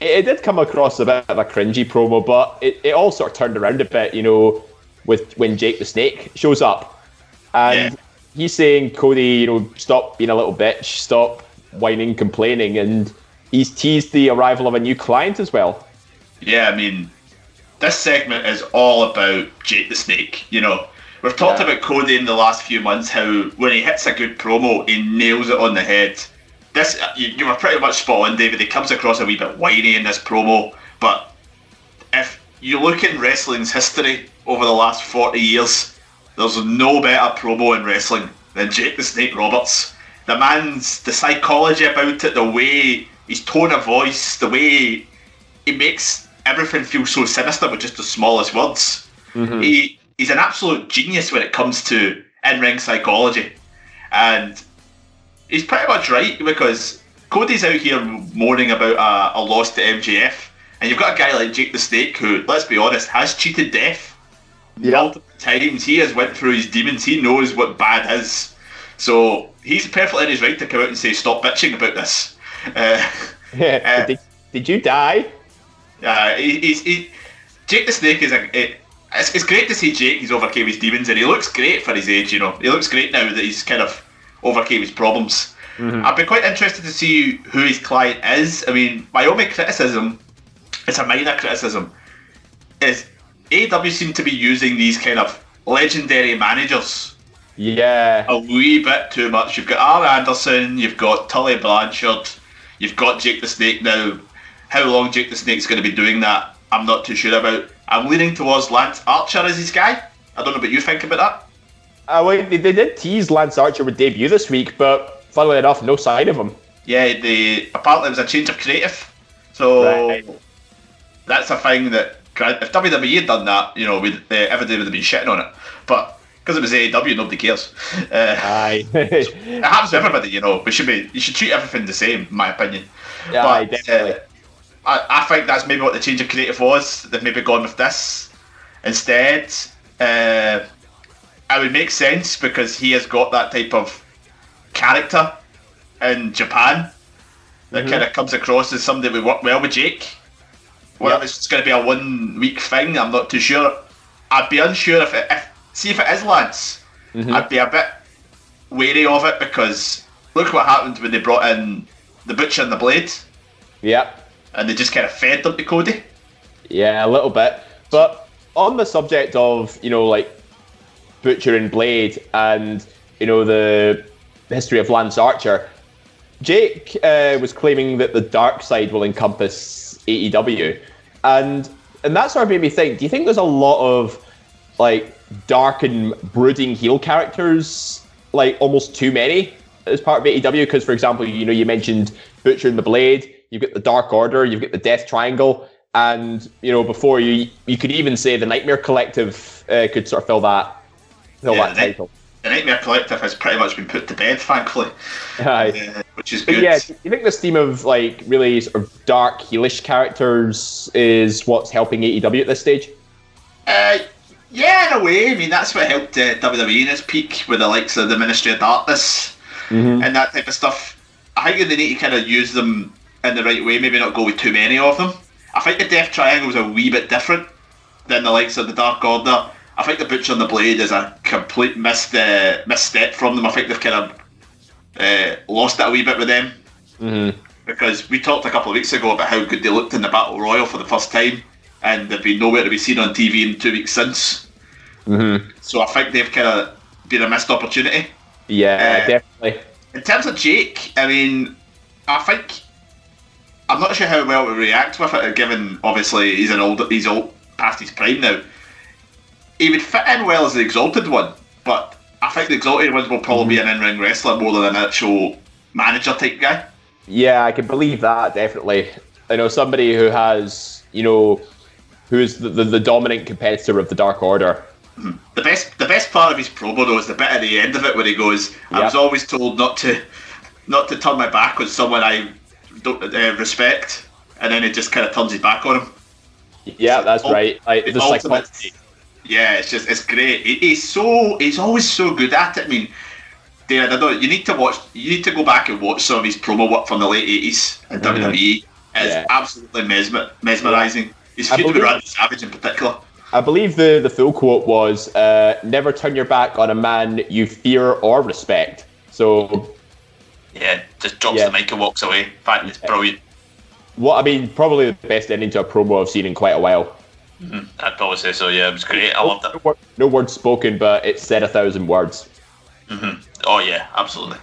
it, it, did come across a bit of a cringy promo, but it, it all sort of turned around a bit, you know, with when Jake the Snake shows up. And yeah. he's saying, Cody, you know, stop being a little bitch, stop whining, complaining. And he's teased the arrival of a new client as well. Yeah, I mean, this segment is all about Jake the Snake. You know, we've talked yeah. about Cody in the last few months, how when he hits a good promo, he nails it on the head this uh, you, you were pretty much spot on, David. He comes across a wee bit whiny in this promo, but if you look in wrestling's history over the last forty years, there's no better promo in wrestling than Jake the Snake Roberts. The man's the psychology about it, the way his tone of voice, the way he makes everything feel so sinister with just the smallest words. Mm-hmm. He he's an absolute genius when it comes to in ring psychology, and he's pretty much right because Cody's out here moaning about a, a loss to MJF, and you've got a guy like Jake the Snake who, let's be honest, has cheated death yep. multiple times. He has went through his demons. He knows what bad is. So he's perfectly in his right to come out and say, "Stop bitching about this." Uh, yeah. Uh, did, did you die? Uh, he, he's he, Jake the Snake is a. It, it's, it's great to see Jake. He's overcame his demons, and he looks great for his age. You know, he looks great now that he's kind of overcame his problems. Mm-hmm. I'd be quite interested to see who his client is. I mean, my only criticism, it's a minor criticism, is AW seem to be using these kind of legendary managers. Yeah. A wee bit too much. You've got Arn Anderson, you've got Tully Blanchard, you've got Jake the Snake now. How long Jake the Snake's going to be doing that, I'm not too sure about. I'm leaning towards Lance Archer as his guy. I don't know what you think about that. Uh, well, they, they did tease Lance Archer would debut this week, but funnily enough, no sign of him. Yeah, the apparently it was a change of creative. So right. that's a thing that if WWE had done that, you know, we'd, uh, everybody would have been shitting on it. But because it was AEW, nobody cares. Uh, Aye. it happens to everybody, you know. We should be, you should treat everything the same, in my opinion. Yeah, but, aye, definitely. Uh, I, I think that's maybe what the change of creative was. They've maybe gone with this instead. Uh, it would make sense because he has got that type of character in Japan that mm-hmm. kind of comes across as somebody we work well with Jake. Whether yep. it's going to be a one week thing, I'm not too sure. I'd be unsure if it, if see if it is Lance. Mm-hmm. I'd be a bit wary of it because look what happened when they brought in the Butcher and the Blade. Yep. And they just kind of fed them to Cody. Yeah, a little bit. But on the subject of you know like Butcher and Blade and you know the history of Lance Archer, Jake uh, was claiming that the dark side will encompass AEW, and and that sort of made me think. Do you think there's a lot of like dark and brooding heel characters, like almost too many as part of AEW? Because for example, you know you mentioned Butcher and the Blade. You've got the Dark Order. You've got the Death Triangle. And you know, before you, you could even say the Nightmare Collective uh, could sort of fill that, fill yeah, that title the Nightmare Collective has pretty much been put to bed, thankfully. Uh, which is good. yeah, do you think this theme of like really sort of dark, heelish characters is what's helping AEW at this stage? Uh, yeah, in a way. I mean, that's what helped uh, WWE in its peak with the likes of the Ministry of Darkness mm-hmm. and that type of stuff. I think they need to kind of use them in the right way, maybe not go with too many of them. I think the Death Triangle is a wee bit different than the likes of the Dark Order I think the Butcher and the Blade is a complete missed uh, misstep from them. I think they've kind of uh, lost that a wee bit with them. Mm-hmm. Because we talked a couple of weeks ago about how good they looked in the Battle Royal for the first time, and they've been nowhere to be seen on TV in two weeks since. Mm-hmm. So I think they've kind of been a missed opportunity. Yeah, uh, definitely. In terms of Jake, I mean, I think I'm not sure how well we react with it, given obviously he's an old, he's old past his prime now he would fit in well as the Exalted one, but I think the Exalted one will probably mm-hmm. be an in-ring wrestler more than an actual manager type guy. Yeah, I can believe that definitely. I know somebody who has, you know, who is the, the, the dominant competitor of the Dark Order. The best, the best part of his promo though is the bit at the end of it where he goes, "I was always told not to, not to turn my back on someone I don't uh, respect," and then it just kind of turns his back on him. Yeah, that's right. Like the psychology yeah, it's just it's great. he's so he's always so good at it. I mean, David, I don't. You need to watch. You need to go back and watch some of his promo work from the late eighties in mm-hmm. WWE. It's yeah. absolutely mesmer, mesmerizing. Feud with Randy Savage in particular. I believe the, the full quote was, uh, "Never turn your back on a man you fear or respect." So, yeah, just drops yeah. the mic and walks away. In fact, it's brilliant. What I mean, probably the best ending to a promo I've seen in quite a while. Mm-hmm. I'd probably say so. Yeah, it was great. I loved it. No, no words spoken, but it said a thousand words. Mm-hmm. Oh yeah, absolutely.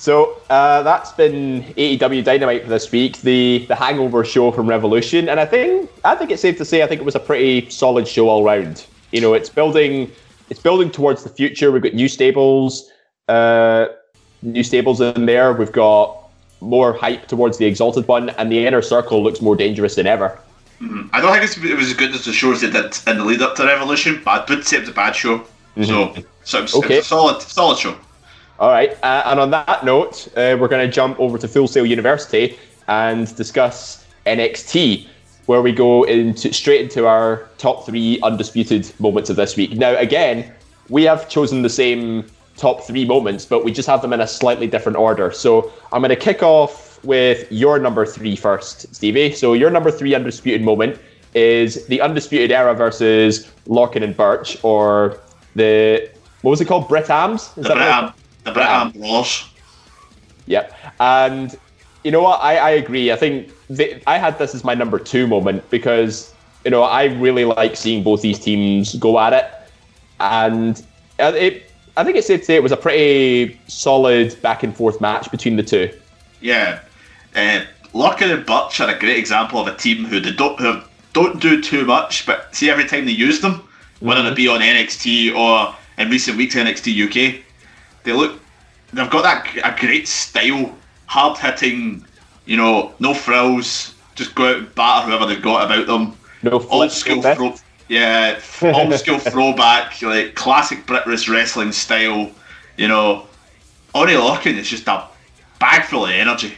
So uh, that's been AEW Dynamite for this week, the the Hangover show from Revolution, and I think I think it's safe to say I think it was a pretty solid show all round. You know, it's building it's building towards the future. We've got new stables, uh, new stables in there. We've got more hype towards the Exalted one, and the inner circle looks more dangerous than ever. Mm, I don't think it was as good as the shows they did in the lead up to Revolution, but I would say it was a bad show. Mm-hmm. So, so it was, okay. it was a solid, solid show. All right, uh, and on that note, uh, we're going to jump over to Full Sail University and discuss NXT, where we go into straight into our top three undisputed moments of this week. Now, again, we have chosen the same top three moments, but we just have them in a slightly different order. So I'm going to kick off with your number three first, Stevie. So your number three undisputed moment is the Undisputed Era versus Lorcan and Burch, or the what was it called? Brit Ams? Is the Brit Am Brawls. Yep. And you know what? I, I agree. I think the, I had this as my number two moment because you know I really like seeing both these teams go at it, and it. I think it's safe to say it was a pretty solid back and forth match between the two. Yeah, uh, Lorcan and Burch are a great example of a team who they don't who don't do too much, but see every time they use them, whether mm-hmm. it be on NXT or in recent weeks NXT UK, they look they've got that a great style, hard hitting, you know, no frills, just go out and batter whoever they've got about them. No old school throw, yeah, old school throwback, like classic British wrestling style. You know, Oney Lorcan is just a bag full of energy.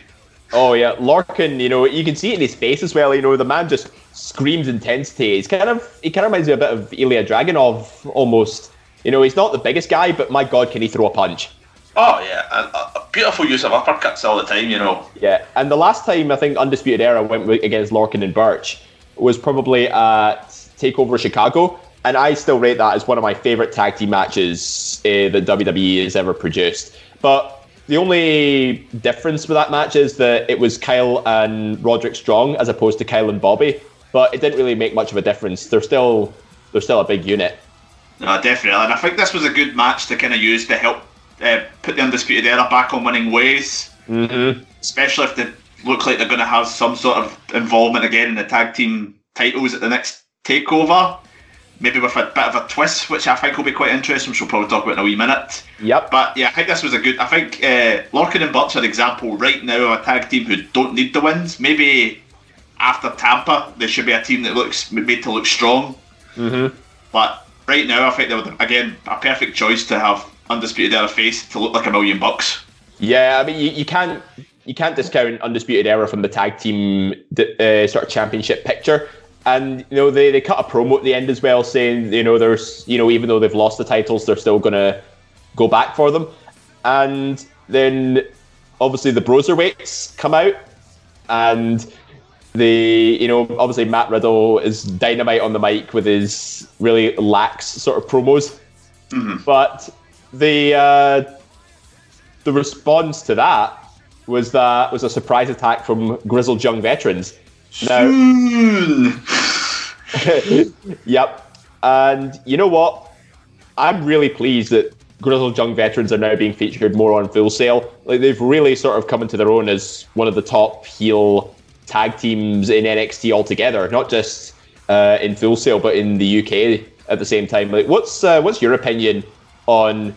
Oh yeah, Lorcan. You know, you can see it in his face as well. You know, the man just screams intensity. He's kind of he kind of reminds me a bit of Ilya Dragunov almost. You know, he's not the biggest guy, but my God, can he throw a punch? Oh yeah, a, a, beautiful use of uppercuts all the time. You know. Yeah, and the last time I think Undisputed Era went against Lorcan and Burch was probably at Takeover Chicago, and I still rate that as one of my favorite tag team matches uh, that WWE has ever produced. But the only difference with that match is that it was Kyle and Roderick Strong as opposed to Kyle and Bobby. But it didn't really make much of a difference. They're still they're still a big unit. No, definitely, and I think this was a good match to kind of use to help uh, put the undisputed era back on winning ways. Mm-hmm. Especially if they look like they're going to have some sort of involvement again in the tag team titles at the next takeover. Maybe with a bit of a twist, which I think will be quite interesting, which we'll probably talk about in a wee minute. Yep. But yeah, I think this was a good. I think uh, Lorcan and Burch are an example right now of a tag team who don't need the wins. Maybe after Tampa, there should be a team that looks made to look strong. Mm-hmm. But right now, I think they would again a perfect choice to have undisputed era face to look like a million bucks. Yeah, I mean you, you can't you can't discount undisputed era from the tag team uh, sort of championship picture. And you know they, they cut a promo at the end as well, saying you know there's you know even though they've lost the titles, they're still gonna go back for them. And then obviously the Broserweights come out, and the you know obviously Matt Riddle is dynamite on the mic with his really lax sort of promos, mm-hmm. but the uh, the response to that was that was a surprise attack from grizzled young veterans. Now, yep, and you know what? I'm really pleased that grizzled young veterans are now being featured more on Full Sail. Like they've really sort of come into their own as one of the top heel tag teams in NXT altogether, not just uh, in Full Sail, but in the UK at the same time. Like, what's uh, what's your opinion on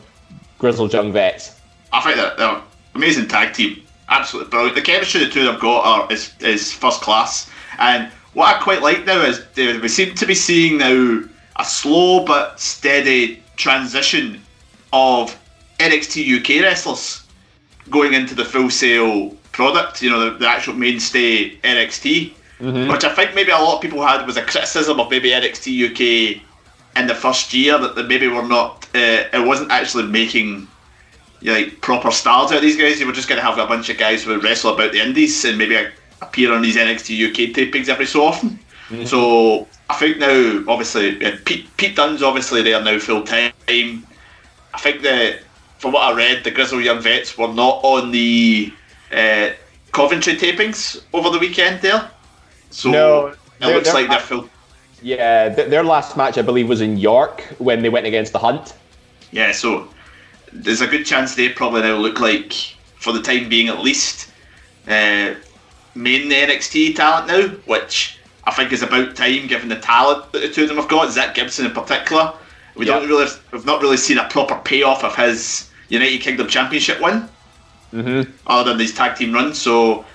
grizzled young vets? I think that they're amazing tag team, absolutely brilliant. The chemistry the two of them got are is, is first class, and what I quite like now is we seem to be seeing now a slow but steady transition of NXT UK wrestlers going into the Full Sail product. You know, the, the actual mainstay NXT. Mm-hmm. Which I think maybe a lot of people had was a criticism of maybe NXT UK in the first year that, that maybe were not uh, it wasn't actually making you know, like proper stars out of these guys. You were just going to have a bunch of guys who would wrestle about the indies and maybe appear on these NXT UK tapings every so often. Mm-hmm. So I think now, obviously, yeah, Pete, Pete Dunne's obviously there now full time. I think that from what I read, the Grizzle Young Vets were not on the uh, Coventry tapings over the weekend there. So no, it looks like they're full. Yeah, their last match, I believe, was in York when they went against the Hunt. Yeah, so there's a good chance they probably now look like, for the time being at least, uh, main NXT talent now, which I think is about time given the talent that the two of them have got. Zack Gibson in particular, we don't really, we've not really seen a proper payoff of his United Kingdom Championship win, mm-hmm. other than these tag team runs. So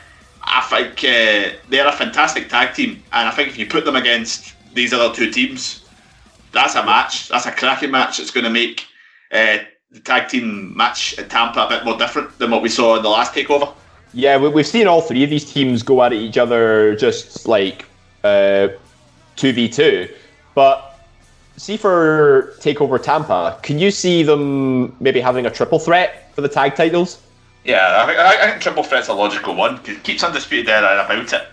I think uh, they're a fantastic tag team, and I think if you put them against these other two teams, that's a match. That's a cracking match. It's going to make uh, the tag team match at Tampa a bit more different than what we saw in the last takeover. Yeah, we've seen all three of these teams go at each other just like uh, two v two, but see for Takeover Tampa, can you see them maybe having a triple threat for the tag titles? Yeah, I think, I think triple threat's a logical one because it keeps undisputed era about it,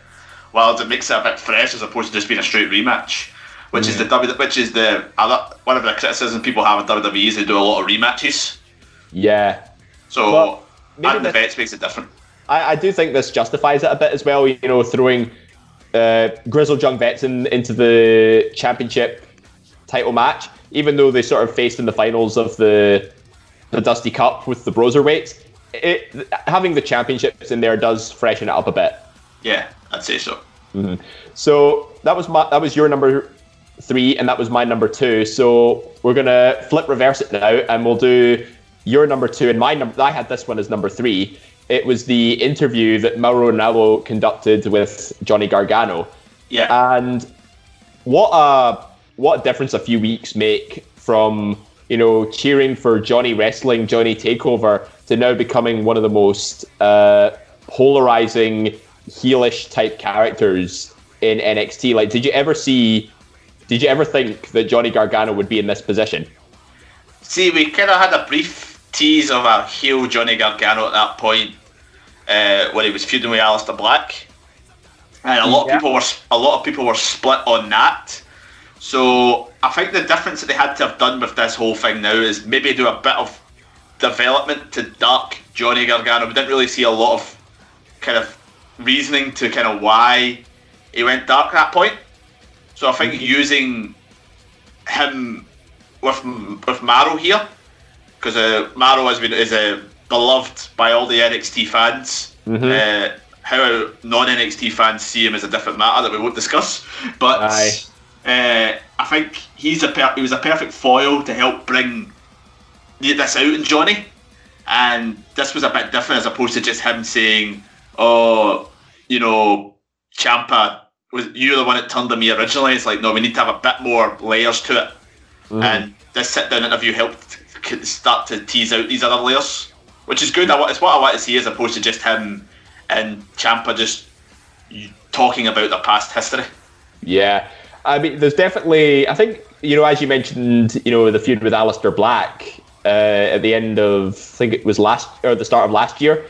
while it makes it a bit fresh as opposed to just being a straight rematch. Which mm. is the W, which is the other one of the criticisms people have of WWE is they do a lot of rematches. Yeah. So well, adding the vets makes it different. I, I do think this justifies it a bit as well. You know, throwing uh, Grizzled Young Vets in, into the championship title match, even though they sort of faced in the finals of the the Dusty Cup with the Broserweights. It, having the championships in there does freshen it up a bit. Yeah, I'd say so. Mm-hmm. So that was my that was your number three, and that was my number two. So we're gonna flip reverse it now, and we'll do your number two and my number. I had this one as number three. It was the interview that Mauro Ranallo conducted with Johnny Gargano. Yeah, and what a what a difference a few weeks make from you know cheering for Johnny wrestling, Johnny Takeover, to now becoming one of the most uh, polarizing heelish type characters in NXT. Like, did you ever see? Did you ever think that Johnny Gargano would be in this position? See, we kind of had a brief tease of a heel Johnny Gargano at that point uh, when he was feuding with Aleister Black, and a lot yeah. of people were a lot of people were split on that. So I think the difference that they had to have done with this whole thing now is maybe do a bit of development to dark Johnny Gargano. We didn't really see a lot of kind of reasoning to kind of why he went dark at that point. So I think mm-hmm. using him with with Mauro here, because uh, Mauro has been is a uh, beloved by all the NXT fans. Mm-hmm. Uh, how non NXT fans see him is a different matter that we won't discuss. But uh, I think he's a per- he was a perfect foil to help bring this out in Johnny, and this was a bit different as opposed to just him saying, "Oh, you know, Ciampa was you the one that turned to me originally." It's like, no, we need to have a bit more layers to it, mm. and this sit down interview helped start to tease out these other layers, which is good. It's what I want to see as opposed to just him and Ciampa just talking about their past history. Yeah, I mean, there's definitely. I think you know, as you mentioned, you know, the feud with Aleister Black uh, at the end of, I think it was last or the start of last year.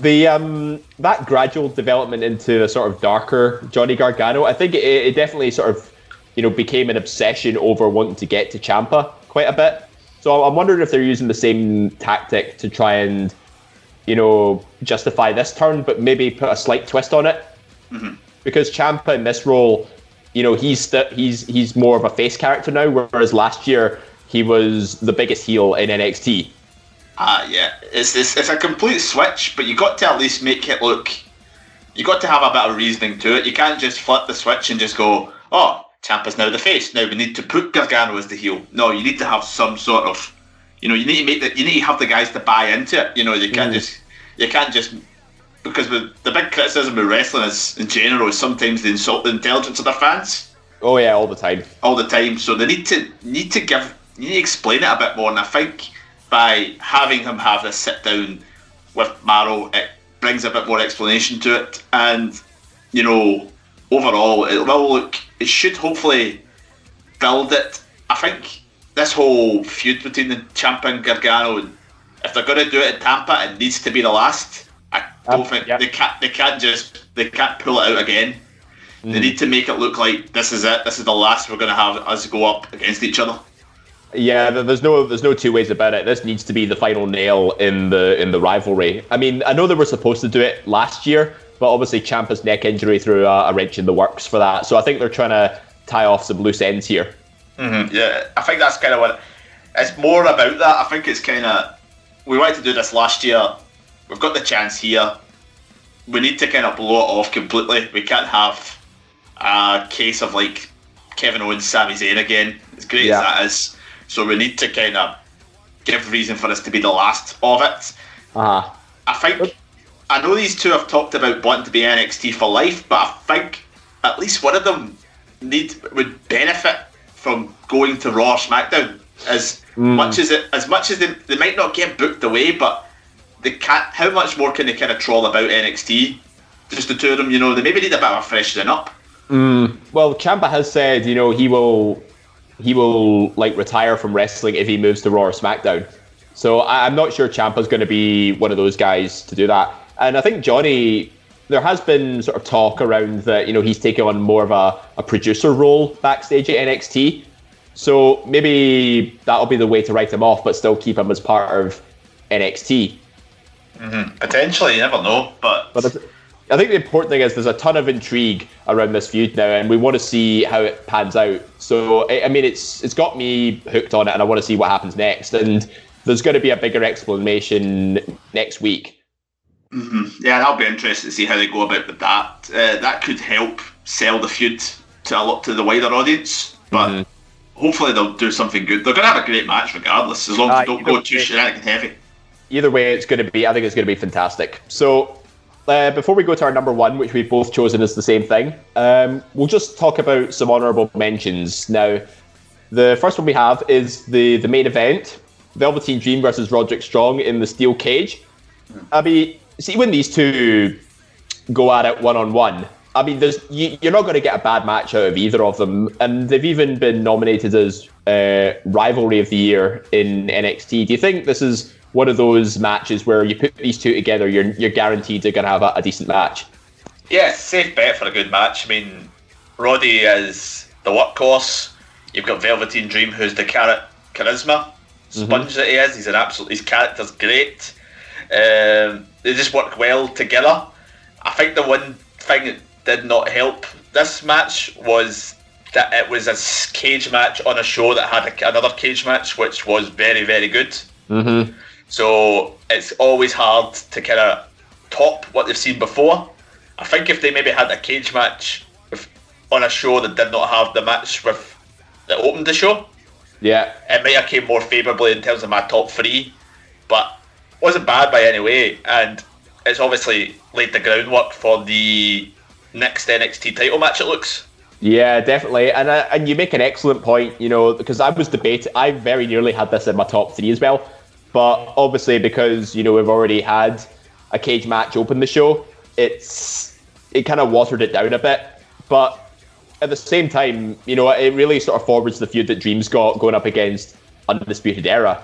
The um, that gradual development into a sort of darker Johnny Gargano, I think it, it definitely sort of, you know, became an obsession over wanting to get to Ciampa quite a bit. So I'm wondering if they're using the same tactic to try and, you know, justify this turn, but maybe put a slight twist on it. Mm-hmm. Because Ciampa in this role you know he's st- he's he's more of a face character now, whereas last year he was the biggest heel in NXT. Ah, uh, yeah, it's, it's it's a complete switch, but you got to at least make it look. You got to have a bit of reasoning to it. You can't just flip the switch and just go, "Oh, Ciampa's now the face. Now we need to put Gargano as the heel." No, you need to have some sort of, you know, you need to make that. You need to have the guys to buy into it. You know, you can't mm. just you can't just because the, the big criticism of wrestling is in general is sometimes they insult the intelligence of their fans. Oh yeah, all the time. All the time. So they need to need to give you need to explain it a bit more. And I think by having him have this sit down with Mauro, it brings a bit more explanation to it. And you know, overall, it will look. It should hopefully build it. I think this whole feud between the champ and Gargano, if they're going to do it in Tampa, it needs to be the last I don't um, think they can't. They can't just. They can't pull it out again. Mm. They need to make it look like this is it. This is the last we're going to have us go up against each other. Yeah, there's no there's no two ways about it. This needs to be the final nail in the in the rivalry. I mean, I know they were supposed to do it last year, but obviously Ciampa's neck injury threw a, a wrench in the works for that. So I think they're trying to tie off some loose ends here. Mm-hmm. Yeah, I think that's kind of what it's more about. That I think it's kind of we wanted to do this last year we've got the chance here. We need to kind of blow it off completely. We can't have a case of like Kevin Owens, Sami Zayn again. As great yeah. as that is, so we need to kind of give reason for this to be the last of it. Uh-huh. I think I know these two have talked about wanting to be NXT for life, but I think at least one of them need would benefit from going to Raw or SmackDown. As mm. much as it, as much as they, they might not get booked away, but they can't. How much more can they kind of troll about NXT? Just the two of them, you know, they maybe need a bit of a freshening up. Mm. Well, Ciampa has said, you know, he will he will like retire from wrestling if he moves to Raw or SmackDown. So I, am not sure Ciampa's going to be one of those guys to do that. And I think Johnny, there has been sort of talk around that, you know, he's taking on more of a, a producer role backstage at NXT. So maybe that'll be the way to write him off, but still keep him as part of NXT. Mm-hmm. Potentially, you never know. But, but I think the important thing is there's a ton of intrigue around this feud now, and we want to see how it pans out. So I mean, it's it's got me hooked on it, and I want to see what happens next. And there's going to be a bigger explanation next week. Mm-hmm. Yeah, I'll be interested to see how they go about with that. Uh, that could help sell the feud to a lot to the wider audience, but mm-hmm. hopefully they'll do something good. They're going to have a great match regardless, as long as uh, they don't go too shenanigan heavy. Either way, it's going to be. I think it's going to be fantastic. So. Uh, before we go to our number one, which we've both chosen as the same thing, um, we'll just talk about some honourable mentions. Now, the first one we have is the the main event, Velveteen Dream versus Roderick Strong in the steel cage. I mean, see when these two go at it one on one. I mean, there's you, are not going to get a bad match out of either of them, and they've even been nominated as uh, rivalry of the year in NXT. Do you think this is one of those matches where you put these two together, you're you're guaranteed they're going to have a, a decent match? Yeah, safe bet for a good match. I mean, Roddy is the workhorse. You've got Velveteen Dream, who's the carrot charisma sponge mm-hmm. that he is. He's an absolute. His character's great. Um, they just work well together. I think the one thing that did not help this match was that it was a cage match on a show that had a, another cage match, which was very, very good. Mm-hmm. So it's always hard to kind of top what they've seen before. I think if they maybe had a cage match with, on a show that did not have the match with that opened the show, yeah. It might have came more favourably in terms of my top three, but wasn't bad by any way. And it's obviously laid the groundwork for the next NXT title match, it looks. Yeah, definitely. And uh, and you make an excellent point, you know, because I was debating, I very nearly had this in my top three as well. But obviously, because, you know, we've already had a cage match open the show, it's it kind of watered it down a bit. But at the same time, you know, it really sort of forwards the feud that Dreams got going up against Undisputed Era.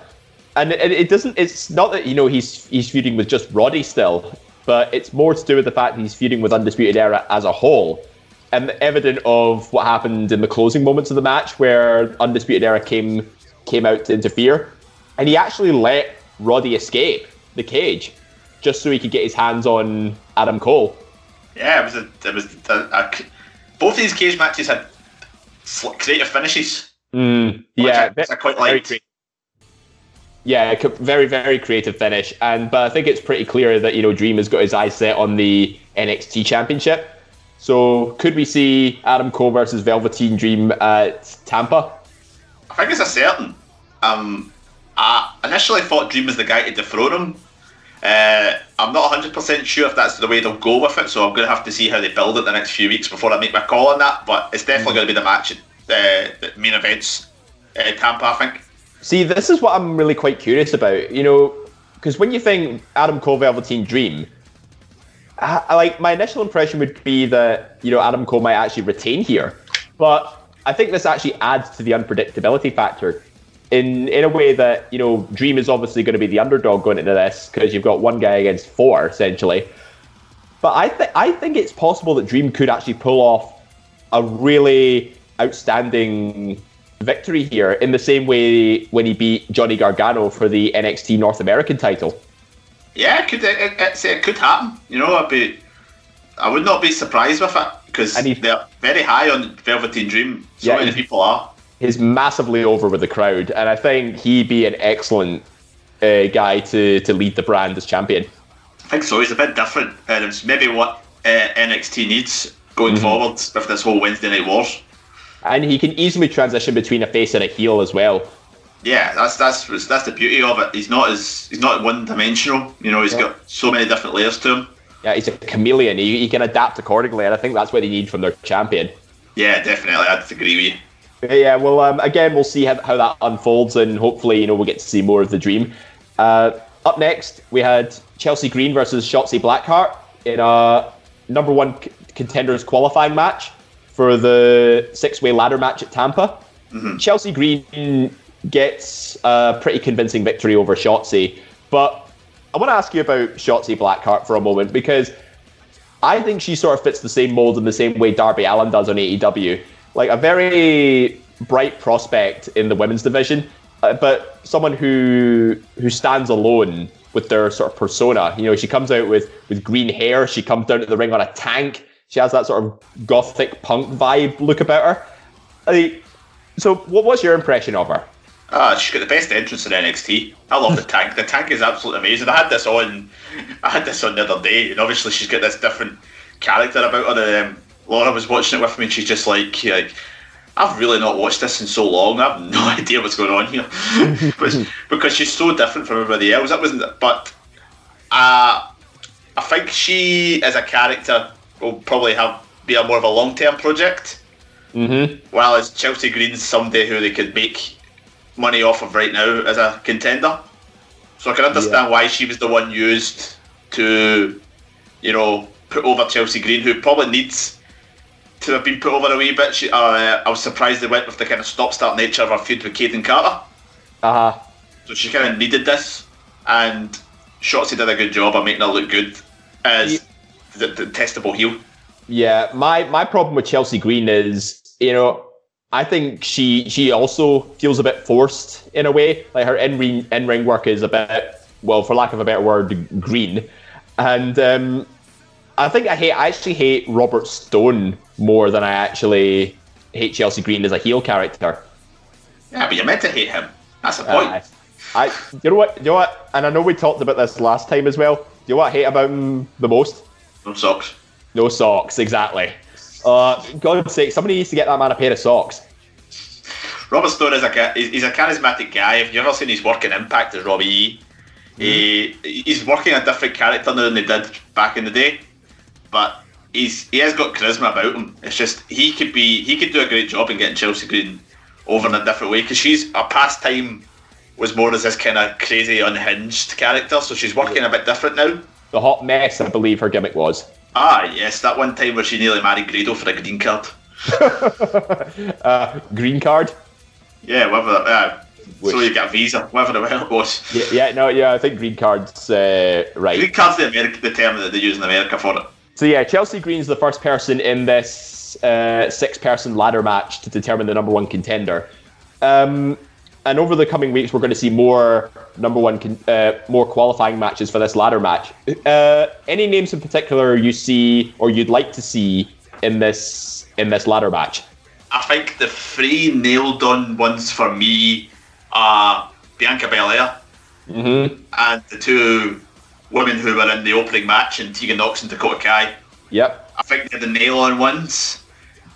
And it, it doesn't, it's not that, you know, he's he's feuding with just Roddy still, but it's more to do with the fact he's feuding with Undisputed Era as a whole. And evident of what happened in the closing moments of the match where Undisputed Era came came out to interfere. And he actually let Roddy escape the cage just so he could get his hands on Adam Cole. Yeah, it was a, it was a, a both these cage matches had creative finishes. Mm, yeah, I, I quite liked. Yeah, very very creative finish, and but I think it's pretty clear that you know Dream has got his eyes set on the NXT Championship. So could we see Adam Cole versus Velveteen Dream at Tampa? I think it's a certain. Um, I initially thought Dream was the guy to dethrone him, uh, I'm not 100% sure if that's the way they'll go with it, so I'm going to have to see how they build it the next few weeks before I make my call on that. But it's definitely mm. going to be the match, uh, the main events, uh, Tampa, I think. See, this is what I'm really quite curious about. You know, because when you think Adam Cole Velveteen Dream, I, I, like my initial impression would be that you know Adam Cole might actually retain here, but I think this actually adds to the unpredictability factor in in a way that you know Dream is obviously going to be the underdog going into this because you've got one guy against four essentially. But I think I think it's possible that Dream could actually pull off a really outstanding victory here in the same way when he beat Johnny Gargano for the NXT North American title. Yeah, it could it, it, it could happen. You know, I'd be I would not be surprised with it because they're very high on Velveteen Dream. So yeah, many people are is massively over with the crowd, and I think he'd be an excellent uh, guy to to lead the brand as champion. I think so. He's a bit different, and it's maybe what uh, NXT needs going mm-hmm. forward with this whole Wednesday Night Wars. And he can easily transition between a face and a heel as well. Yeah, that's that's that's the beauty of it. He's not as he's not one dimensional. You know, he's yeah. got so many different layers to him. Yeah, he's a chameleon. He, he can adapt accordingly, and I think that's what they need from their champion. Yeah, definitely. I'd agree with you. Yeah, well, um, again, we'll see how, how, that unfolds, and hopefully, you know, we'll get to see more of the dream. Uh, up next, we had Chelsea Green versus Shotzi Blackheart in a number one c- contenders qualifying match for the six-way ladder match at Tampa. Mm-hmm. Chelsea Green gets a pretty convincing victory over Shotzi, but I want to ask you about Shotzi Blackheart for a moment because I think she sort of fits the same mold in the same way Darby Allin does on AEW. Like a very bright prospect in the women's division, uh, but someone who who stands alone with their sort of persona. You know, she comes out with with green hair. She comes down to the ring on a tank. She has that sort of gothic punk vibe look about her. So, what was your impression of her? Ah, she's got the best entrance in NXT. I love the tank. The tank is absolutely amazing. I had this on, I had this on the other day, and obviously she's got this different character about her. Um, Laura was watching it with me, and she's just like, like, I've really not watched this in so long. I have no idea what's going on here, because she's so different from everybody else. That wasn't, but uh, I think she, as a character, will probably have be a more of a long term project. Mm-hmm. While as Chelsea Green's somebody who they could make money off of right now as a contender. So I can understand yeah. why she was the one used to, you know, put over Chelsea Green, who probably needs to have been put over a wee bit. She, uh, I was surprised they went with the kind of stop-start nature of her feud with Kayden Carter. Uh huh. So she kind of needed this, and Shotzi did a good job of making her look good as yeah. the, the testable heel. Yeah, my my problem with Chelsea Green is, you know, I think she she also feels a bit forced in a way. Like her in ring in ring work is a bit well, for lack of a better word, green. And um, I think I hate I actually hate Robert Stone more than I actually hate Chelsea Green as a heel character. Yeah, but you're meant to hate him. That's the point. Uh, I you know what you know what, and I know we talked about this last time as well. Do you know what I hate about him the most? No socks. No socks, exactly. Uh, God's sake, somebody needs to get that man a pair of socks. Robert Stone is a he's a charismatic guy. If you've ever seen his work in Impact as Robbie E, mm-hmm. he, he's working a different character now than they did back in the day. But he's he has got charisma about him. It's just he could be he could do a great job in getting Chelsea Green over in a different way because she's a pastime was more as this kind of crazy unhinged character. So she's working a bit different now. The hot mess, I believe her gimmick was. Ah, yes, that one time where she nearly married Grado for a green card. uh, green card? Yeah, whether uh, so you get a visa, whatever the hell it was. Yeah, yeah, no, yeah, I think green card's uh, right. Green card's the America, the term that they use in America for it. So yeah, Chelsea Green's the first person in this uh, six-person ladder match to determine the number one contender. Um, and over the coming weeks, we're going to see more number one, uh, more qualifying matches for this ladder match. Uh, any names in particular you see or you'd like to see in this in this ladder match? I think the three nailed on ones for me are Bianca Belair mm-hmm. and the two women who were in the opening match, and Tegan Nox and Dakota Kai. Yep. I think they're the nail on ones.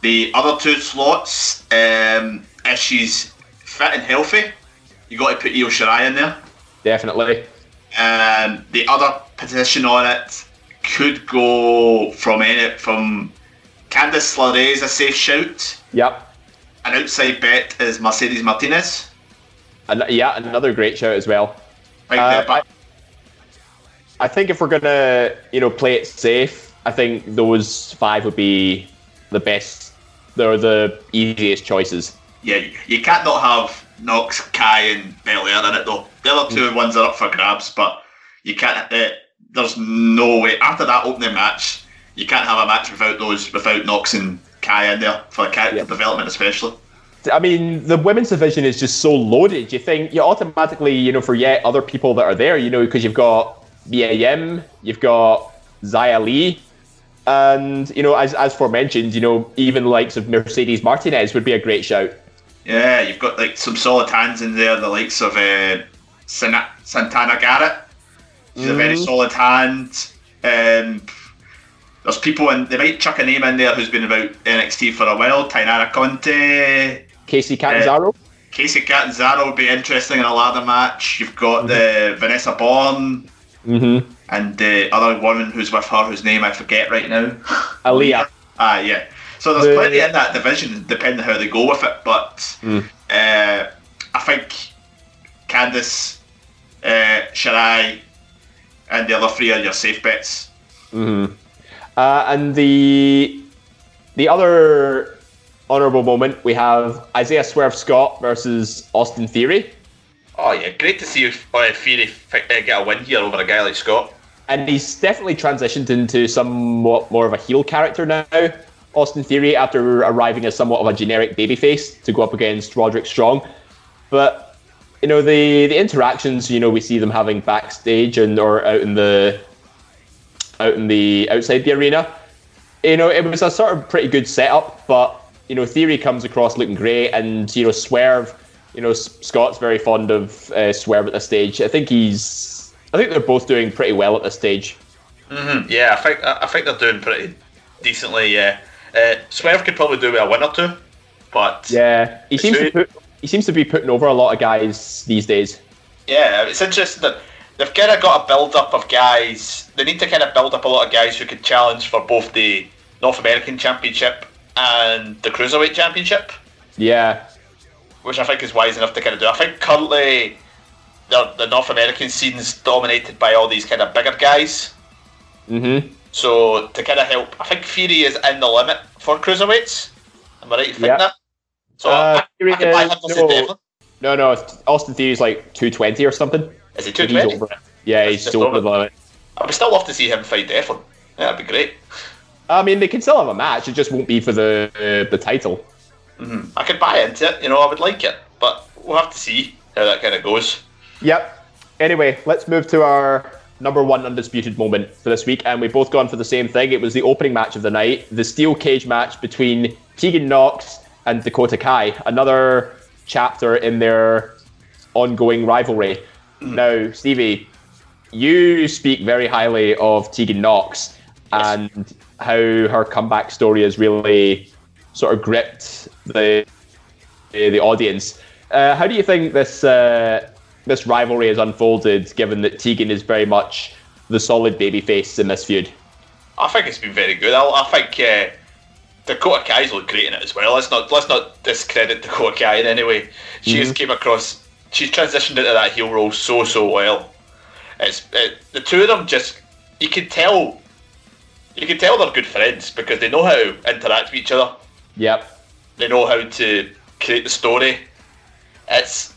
The other two slots, um, if she's fit and healthy, you got to put Io Shirai in there. Definitely. Um, the other position on it could go from any from Candice LeRae is a safe shout. Yep. An outside bet is Mercedes Martinez. And, yeah, another great shout as well. Right uh, I think if we're gonna, you know, play it safe, I think those five would be the best. They're the easiest choices. Yeah, you can't not have Nox, Kai, and Belair in it though. The other two mm. ones are up for grabs, but you can't. Uh, there's no way after that opening match you can't have a match without those without Nox and Kai in there for character development, especially. I mean, the women's division is just so loaded. You think you automatically, you know, forget other people that are there, you know, because you've got Yim, you've got Xia Li, and you know, as as forementioned, you know, even the likes of Mercedes Martinez would be a great shout. Yeah, you've got like some solid hands in there, the likes of uh, Santana Garrett. She's mm. a very mm-hmm. solid hand. Um, there's people and they might chuck a name in there who's been about NXT for a while. Taynara Conte, Kacy Catanzaro. Uh, Kacy Catanzaro would be interesting in a ladder match. You've got the Vanessa Borne Mm-hmm. and the other woman who's with her, whose name I forget right now. Aliyah. Ah, yeah. So there's The- plenty in that division, depending how they go with it. But Mm. uh, I think Candice, uh, Shirai, and the other three are your safe bets. Mm-hmm. Uh, and the the other honourable moment we have Isaiah Swerve Scott versus Austin Theory. Oh yeah, great to see uh, Theory uh, get a win here over a guy like Scott. and he's definitely transitioned into somewhat more of a heel character now. Austin Theory, after arriving as somewhat of a generic babyface to go up against Roderick Strong, but you know the the interactions you know we see them having backstage and or out in the out in the outside the arena. You know it was a sort of pretty good setup, but you know Theory comes across looking great, and you know Swerve. You know Scott's very fond of uh, Swerve at this stage. I think he's. I think they're both doing pretty well at this stage. Mm-hmm. Yeah, I think I think they're doing pretty decently. Yeah, uh, Swerve could probably do with a win or two, but Yeah, he seems to put, he seems to be putting over a lot of guys these days. Yeah, it's interesting that they've kind of got a build up of guys. They need to kind of build up a lot of guys who could challenge for both the North American Championship and the Cruiserweight Championship, Yeah, which I think is wise enough to kind of do. I think currently the, the North American scene's dominated by all these kind of bigger guys. mm-hmm. So to kind of help, I think Theory is in the limit for cruiserweights. Am I right to think Yeah. that? So Uh, I, I can buy him is- no. Devlin. No, no, Austin Theory's like two twenty or something. Is he two He's over it. Yeah, That's he's over over. the limit. I would still love to see him fight Devlin. Yeah, that'd be great. I mean, they can still have a match. It just won't be for the uh, the title. Hmm I could buy into it. You know, I would like it, but we'll have to see how that kind of goes. Yep. Anyway, let's move to our number one undisputed moment for this week, and we've both gone for the same thing. It was the opening match of the night, the steel cage match between Tegan Nox and Dakota Kai. Another chapter in their ongoing rivalry. Now, Stevie, you speak very highly of Tegan Nox and how her comeback story has really sort of gripped the the audience. Uh, how do you think this uh, this rivalry has unfolded, given that Tegan is very much the solid babyface in this feud? I think it's been very good. I, I think uh, Dakota Kai's looked great in it as well. Let's not let's not discredit Dakota Kai in any way. She has came across. She's transitioned into that heel role so so well. It's it, the two of them just you can tell. You can tell they're good friends because they know how to interact with each other. Yep. They know how to create the story. It's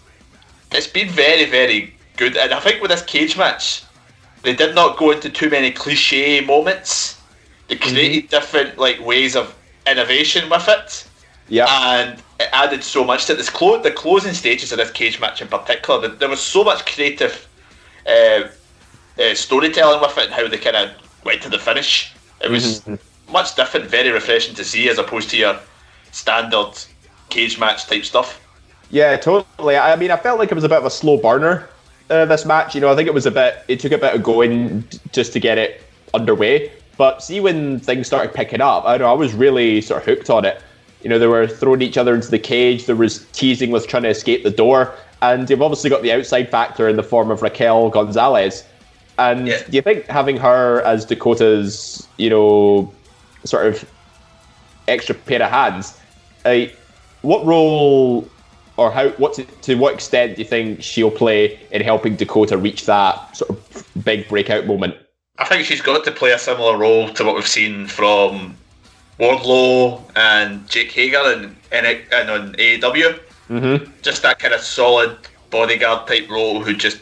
it's been very very good, and I think with this cage match, they did not go into too many cliche moments. They created different like ways of innovation with it, Yep. and it added so much to. This clo- the closing stages of this cage match in particular, there was so much creative uh, uh, storytelling with it, and how they kind of went to the finish. It was Mhm. much different, very refreshing to see, as opposed to your standard cage match type stuff. Yeah, totally. I mean, I felt like it was a bit of a slow burner. Uh, this match, you know, I think it was a bit. It took a bit of going just to get it underway. But see, when things started picking up, I don't know. I was really sort of hooked on it. You know, they were throwing each other into the cage. There was teasing with trying to escape the door, and you've obviously got the outside factor in the form of Raquel Gonzalez. And Yeah. do you think having her as Dakota's, you know, sort of extra pair of hands, uh, what role or how what to, to what extent do you think she'll play in helping Dakota reach that sort of big breakout moment? I think she's got to play a similar role to what we've seen from Wardlow and Jake Hager in, in, in on AEW. Mm-hmm. Just that kind of solid bodyguard type role who just,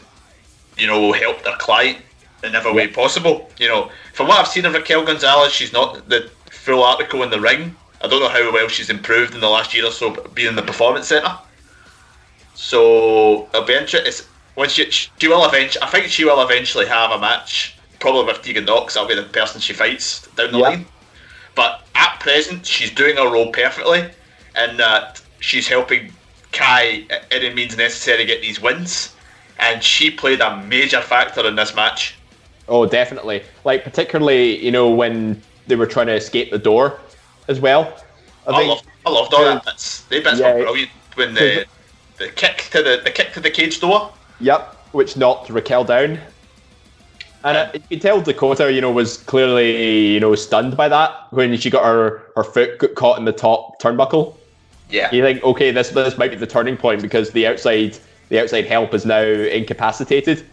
you know, will help their client in every way possible. You know, from what I've seen of Raquel Gonzalez, she's not the full article in the ring. I don't know how well she's improved in the last year or so being in the performance centre. So it'll be interesting. When she, she will eventually, I think she will eventually have a match, probably with Tegan Nox. That'll be the person she fights down the Yeah. line. But at present, she's doing her role perfectly, and that she's helping Kai at any means necessary get these wins, and she played a major factor in this match. Oh, definitely. Like particularly, you know, when they were trying to escape the door as well. I I, think loved, I loved all Yeah. that bits. They bits Yeah. were brilliant when the the kick to the the kick to the cage door. Yep, which knocked Raquel down. And uh, you could tell Dakota, you know, was clearly, you know, stunned by that when she got her, her foot got caught in the top turnbuckle. Yeah. You think, okay, this this might be the turning point because the outside the outside help is now incapacitated.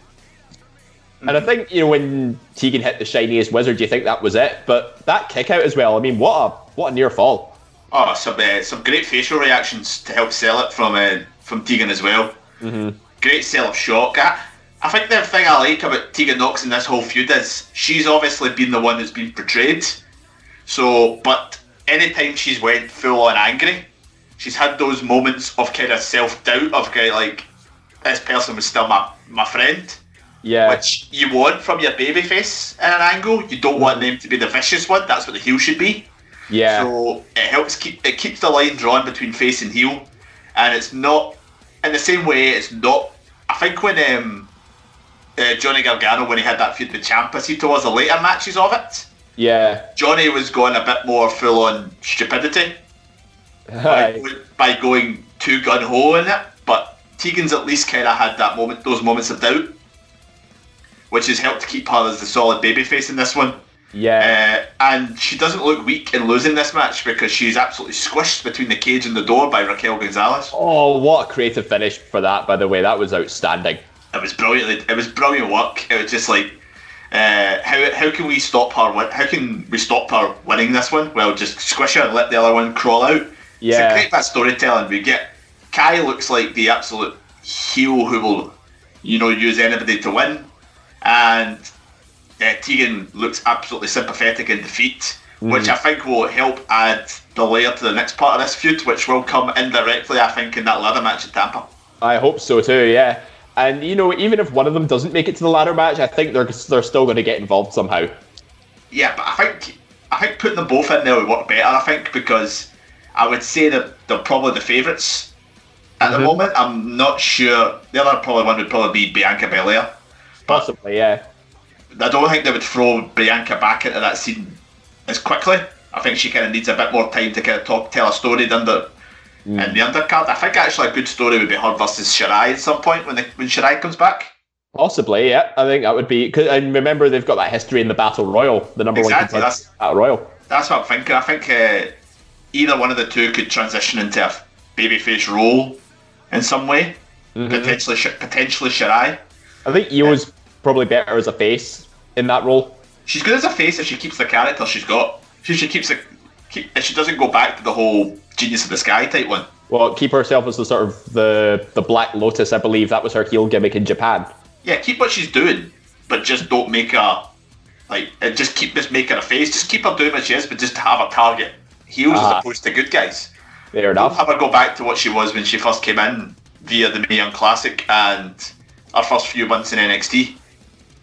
Mm-hmm. And I think, you know, when Tegan hit the shiniest wizard, you think that was it. But that kick out as well, I mean, what a what a near fall. Oh, some uh, some great facial reactions to help sell it from uh, from Tegan as well. Mm-hmm. Great sell of shock. I, I think the thing I like about Tegan Nox in this whole feud is she's obviously been the one that's been portrayed. So, but anytime she's went full on angry, she's had those moments of kind of self doubt of kind of like this person was still my my friend. Yeah. Which you want from your babyface in an angle. You don't want them to be the vicious one. That's what the heel should be. Yeah. So it helps keep it keeps the line drawn between face and heel, and it's not in the same way. It's not. I think when um, uh, Johnny Gargano when he had that feud with Ciampa, see towards the later matches of it. Yeah. Johnny was going a bit more full on stupidity by, by going too gun ho in it, but Tegan's at least kind of had that moment, those moments of doubt, which has helped keep her as the solid babyface in this one. Yeah. Uh, and she doesn't look weak in losing this match because she's absolutely squished between the cage and the door by Raquel Gonzalez. Oh, what a creative finish for that, by the way. That was outstanding. It was brilliant. It was brilliant work. It was just like, uh, how, how can we stop her? Win- how can we stop her winning this one? Well, just squish her and let the other one crawl out. Yeah. It's a great bit of storytelling. We get Kai looks like the absolute heel who will, you know, use anybody to win, and uh, Tegan looks absolutely sympathetic in defeat, Mm. which I think will help add the layer to the next part of this feud, which will come indirectly, I think, in that ladder match at Tampa. I hope so too, yeah. And you know, even if one of them doesn't make it to the ladder match, I think they're they're still going to get involved somehow. Yeah, but I think I think putting them both in there would work better. I think because I would say that they're probably the favourites at the Mhm. moment. I'm not sure. The other probably one would probably be Bianca Belair. Possibly, yeah. I don't think they would throw Bianca back into that scene as quickly. I think she kind of needs a bit more time to kind of talk, tell a story under in the undercard. I think actually a good story would be her versus Shirai at some point when the, when Shirai comes back. Possibly, yeah. I think that would be. Cause, and remember, they've got that history in the Battle Royal, the number Exactly, one that's- Battle Royal. That's what I'm thinking. I think uh, either one of the two could transition into a babyface role in some way. Mhm. Potentially, potentially Shirai. I think Io's probably better as a face in that role. She's good as a face if she keeps the character she's got. She she keeps the keep, if she doesn't go back to the whole genius of the sky type one. Well, keep herself as the sort of the the Black Lotus. I believe that was her heel gimmick in Japan. Yeah, keep what she's doing, but just don't make her like uh, just keep just making her a face. Just keep her doing what she is, but just have a target heels Ah. as opposed to good guys. Fair Don't enough. have her go back to what she was when she first came in via the Mae Young Classic and our first few months in NXT.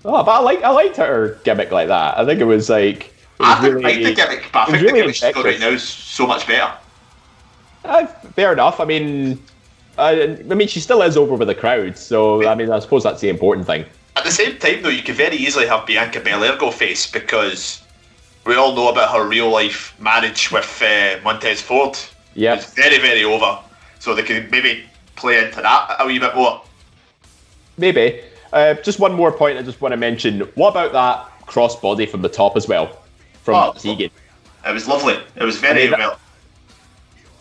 Oh, but I like I liked her gimmick like that. I think it was like. It was I really, like the gimmick, but I think the gimmick she's got right now is so much better. Uh, fair enough. I mean, I, I mean, she still is over with the crowd, so I mean, I suppose that's the important thing. At the same time, though, you could very easily have Bianca Belair go face because we all know about her real life marriage with uh, Montez Ford. Yeah, It's very, very over. So they could maybe play into that a wee bit more. Maybe. Uh, just one more point I just want to mention. What about that crossbody from the top as well? From Oh. Tegan. It was lovely. It was very I mean, that- well.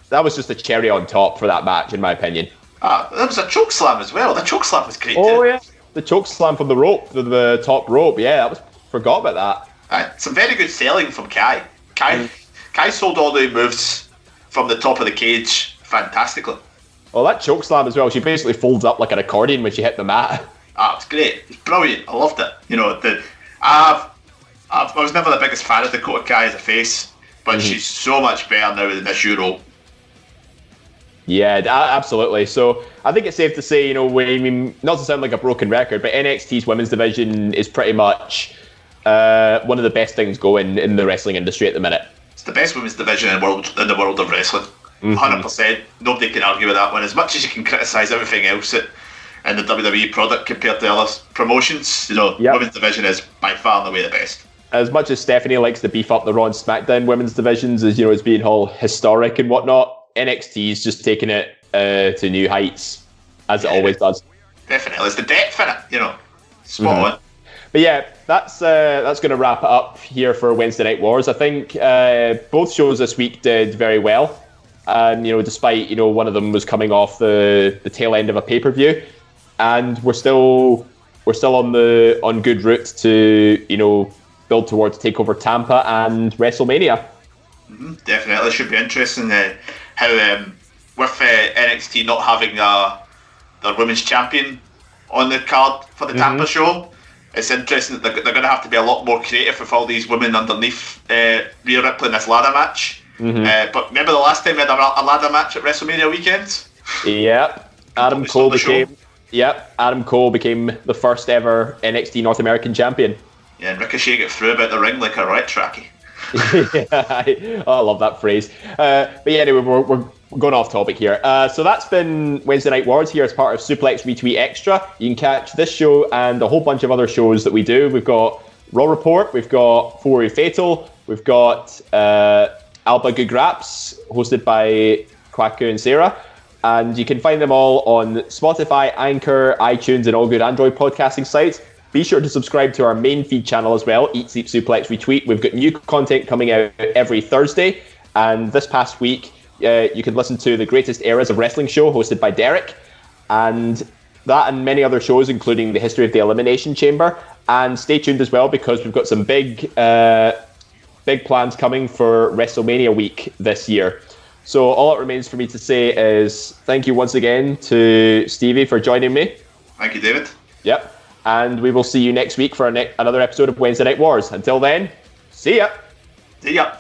That was just a cherry on top for that match, in my opinion. Ah, there was a choke slam as well. The choke slam was great. Oh, too. yeah. The choke slam from the rope, the, the top rope. Yeah, that was forgot about that. Aye, some very good selling from Kai. Kai, Mm. Kai sold all the moves from the top of the cage fantastically. Well, that choke slam as well. She basically folds up like an accordion when she hit the mat. Ah, it's great. It's brilliant. I loved it. You know, the I've, I've, I was never the biggest fan of Dakota Kai as a face, but Mm-hmm. she's so much better now in this Euro. Yeah, absolutely. So I think it's safe to say, you know, we, I mean, not to sound like a broken record, but NXT's women's division is pretty much uh, one of the best things going in the wrestling industry at the minute. It's the best women's division in the world in the world of wrestling. Mm-hmm. 100 percent. Nobody can argue with that one. As much as you can criticise everything else that in the WWE product compared to other promotions, you know, Yep. women's division is by far and away the best. As much as Stephanie likes to beef up the Raw and SmackDown women's divisions as you know as being all historic and whatnot, NXT is just taking it uh, to new heights. as it always does. Definitely, it's the depth in it, you know. Spot Mhm. on. But yeah, that's uh, that's going to wrap it up here for Wednesday Night Wars. I think uh, both shows this week did very well, and you know, despite you know one of them was coming off the, the tail end of a pay per view, and we're still we're still on the on good route to you know build towards Takeover Tampa and WrestleMania. Definitely should be interesting uh, how um, with uh, NXT not having uh, their women's champion on the card for the Tampa show. It's interesting that they're, they're going to have to be a lot more creative with all these women underneath uh, Rhea Ripley in this ladder match. Uh, but remember the last time we had a, a ladder match at WrestleMania weekend? Yep, Adam Cole stole the show. became yep Adam Cole became the first ever NXT North American champion. Yeah, and Ricochet got through about the ring like a right tracky. yeah, I, oh, I love that phrase. Uh, but yeah, anyway, we're, we're going off topic here. Uh, so that's been Wednesday Night Wars here as part of Suplex Retweet Extra. You can catch this show and a whole bunch of other shows that we do. We've got Raw Report, we've got Four Way Fatal, we've got uh, Alba Gu Brath, hosted by Kwaku and Sarah. And you can find them all on Spotify, Anchor, iTunes, and all good Android podcasting sites. Be sure to subscribe to our main feed channel as well, Eat Sleep Suplex Retweet. We've got new content coming out every Thursday. And this past week, uh, you can listen to the greatest eras of wrestling show hosted by Derek. And that and many other shows, including the history of the Elimination Chamber. And stay tuned as well because we've got some big, uh, big plans coming for WrestleMania week this year. So all that remains for me to say is thank you once again to Stevie for joining me. Thank you, David. Yep. And we will see you next week for ne- another episode of Wednesday Night Wars. Until then, see ya. See ya.